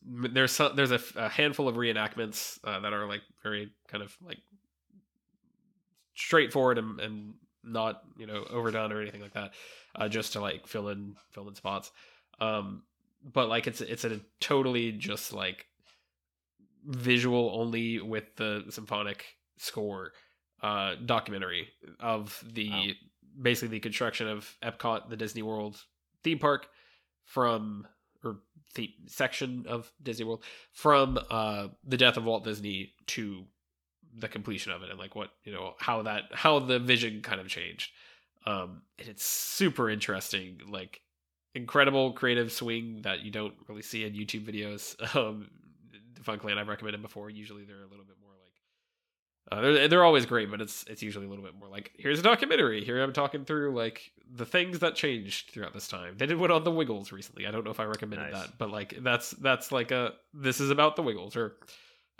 there's some, there's a, a handful of reenactments uh, that are like very kind of like straightforward and, and not you know overdone or anything like that uh, just to like fill in fill in spots um but like it's it's a totally just like visual only with the symphonic score uh documentary of the Wow. basically the construction of Epcot the Disney World theme park from or the section of Disney World from uh, the death of Walt Disney to the completion of it, and like what you know how that how the vision kind of changed. Um, and it's super interesting, like incredible creative swing that you don't really see in YouTube videos. Um, Funkland I've recommended before. Usually they're a little bit more like uh, they're they're always great, but it's it's usually a little bit more like here's a documentary. Here I'm talking through like the things that changed throughout this time. They did one on the Wiggles recently. I don't know if I recommended Nice. that, but like that's that's like a this is about the Wiggles or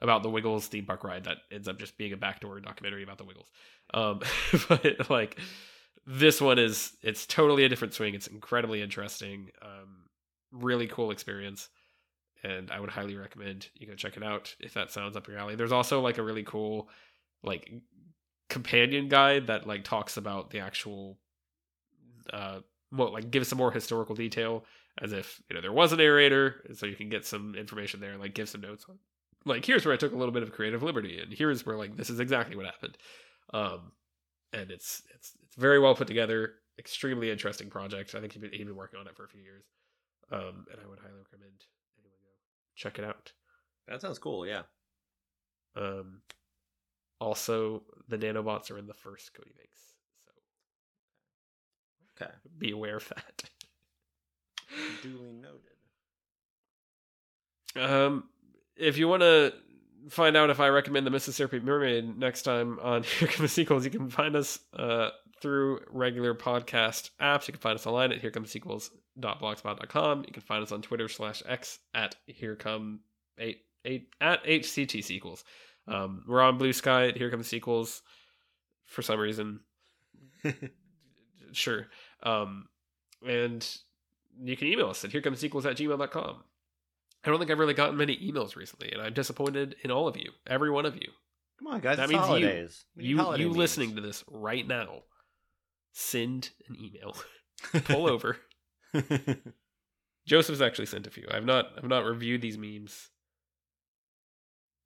about the Wiggles theme park ride that ends up just being a backdoor documentary about the Wiggles. Um, but like this one is it's totally a different swing. It's incredibly interesting. Um, really cool experience and I would highly recommend you go check it out if that sounds up your alley. There's also like a really cool like companion guide that like talks about the actual uh well like give some more historical detail as if you know there was a narrator so you can get some information there like give some notes on like here's where I took a little bit of creative liberty and here's where like this is exactly what happened. Um and it's it's it's very well put together, extremely interesting project. I think he'd been, he'd been working on it for a few years. Um and I would highly recommend anyone go check it out. That sounds cool. Yeah. Um, also, the nanobots are in the first Cody Banks, Okay. be aware of that. Duly noted. Um, if you want to find out if I recommend the Mississippi Mermaid next time on Here Come the Sequels, you can find us uh, through regular podcast apps. You can find us online at herecomesequels.blogspot.com. You can find us on Twitter slash X at Here Come eight eight at HCT Sequels. Um, we're on Blue Sky at Here Come Sequels for some reason. sure. Um, and you can email us at herecomesequels at gmail.com. I don't think I've really gotten many emails recently, and I'm disappointed in all of you, every one of you. Come on, guys. That means you- holidays. Need You you listening to this right now, send an email. Pull over. Joseph's actually sent a few. I've not I've not reviewed these memes.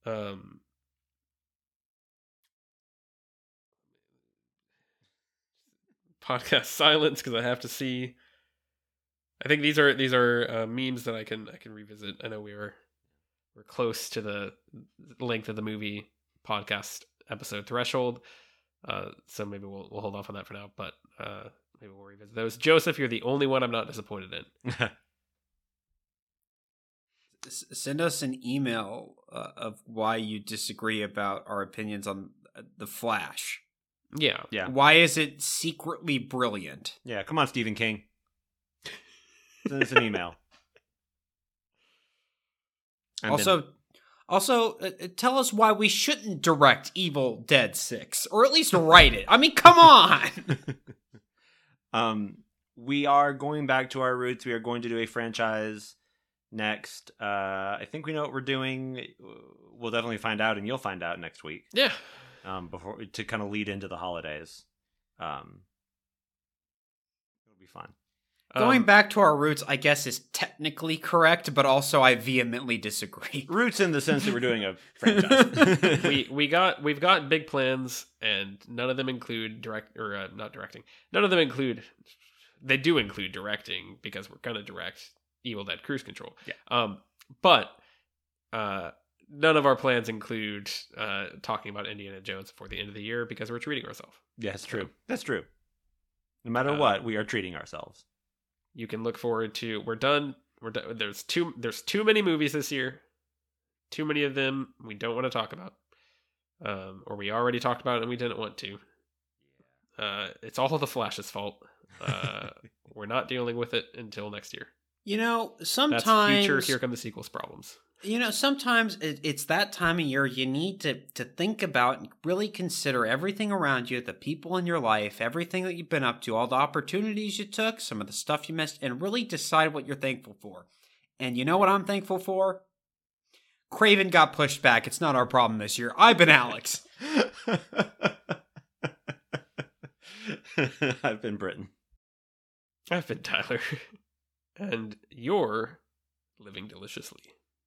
Um podcast silence because I have to see I think these are these are uh, memes that I can I can revisit. I know we were we're close to the length of the movie podcast episode threshold. Uh, so maybe we'll we'll hold off on that for now, but uh, maybe we'll revisit those. Joseph, you're the only one I'm not disappointed in. Send us an email uh, of why you disagree about our opinions on uh, the Flash. Yeah, Yeah. Why is it secretly brilliant? yeah. Come on, Stephen King. Send us an email. And also, also uh, uh, tell us why we shouldn't direct Evil Dead Six, or at least write it. I mean, come on. um, we are going back to our roots. We are going to do a franchise next. Uh, I think we know what we're doing. We'll definitely find out, and you'll find out next week. yeah. Um, before to kind of lead into the holidays. Um, it'll be fun. Going Um, back to our roots, I guess, is technically correct, but also I vehemently disagree. Roots in the sense that we're doing a franchise. we we got we've got big plans, and none of them include direct or uh, not directing. None of them include. They do include directing because we're gonna direct Evil Dead Cruise Control. Yeah. Um, but uh, none of our plans include uh talking about Indiana Jones before the end of the year because we're treating ourselves. yeah, that's true. That's true. No matter Uh, what, we are treating ourselves. you can look forward to we're done we're done there's too there's too many movies this year too many of them we don't want to talk about um or we already talked about it and we didn't want to uh it's all the flash's fault uh we're not dealing with it until next year You know, that's sometimes future here come the sequels problems You know, sometimes it's that time of year you need to, to think about and really consider everything around you, the people in your life, everything that you've been up to, all the opportunities you took, some of the stuff you missed, and really decide what you're thankful for. And you know what I'm thankful for? Kraven got pushed back. It's not our problem this year. I've been Alex. I've been Britton. i've been tyler and you're living deliciously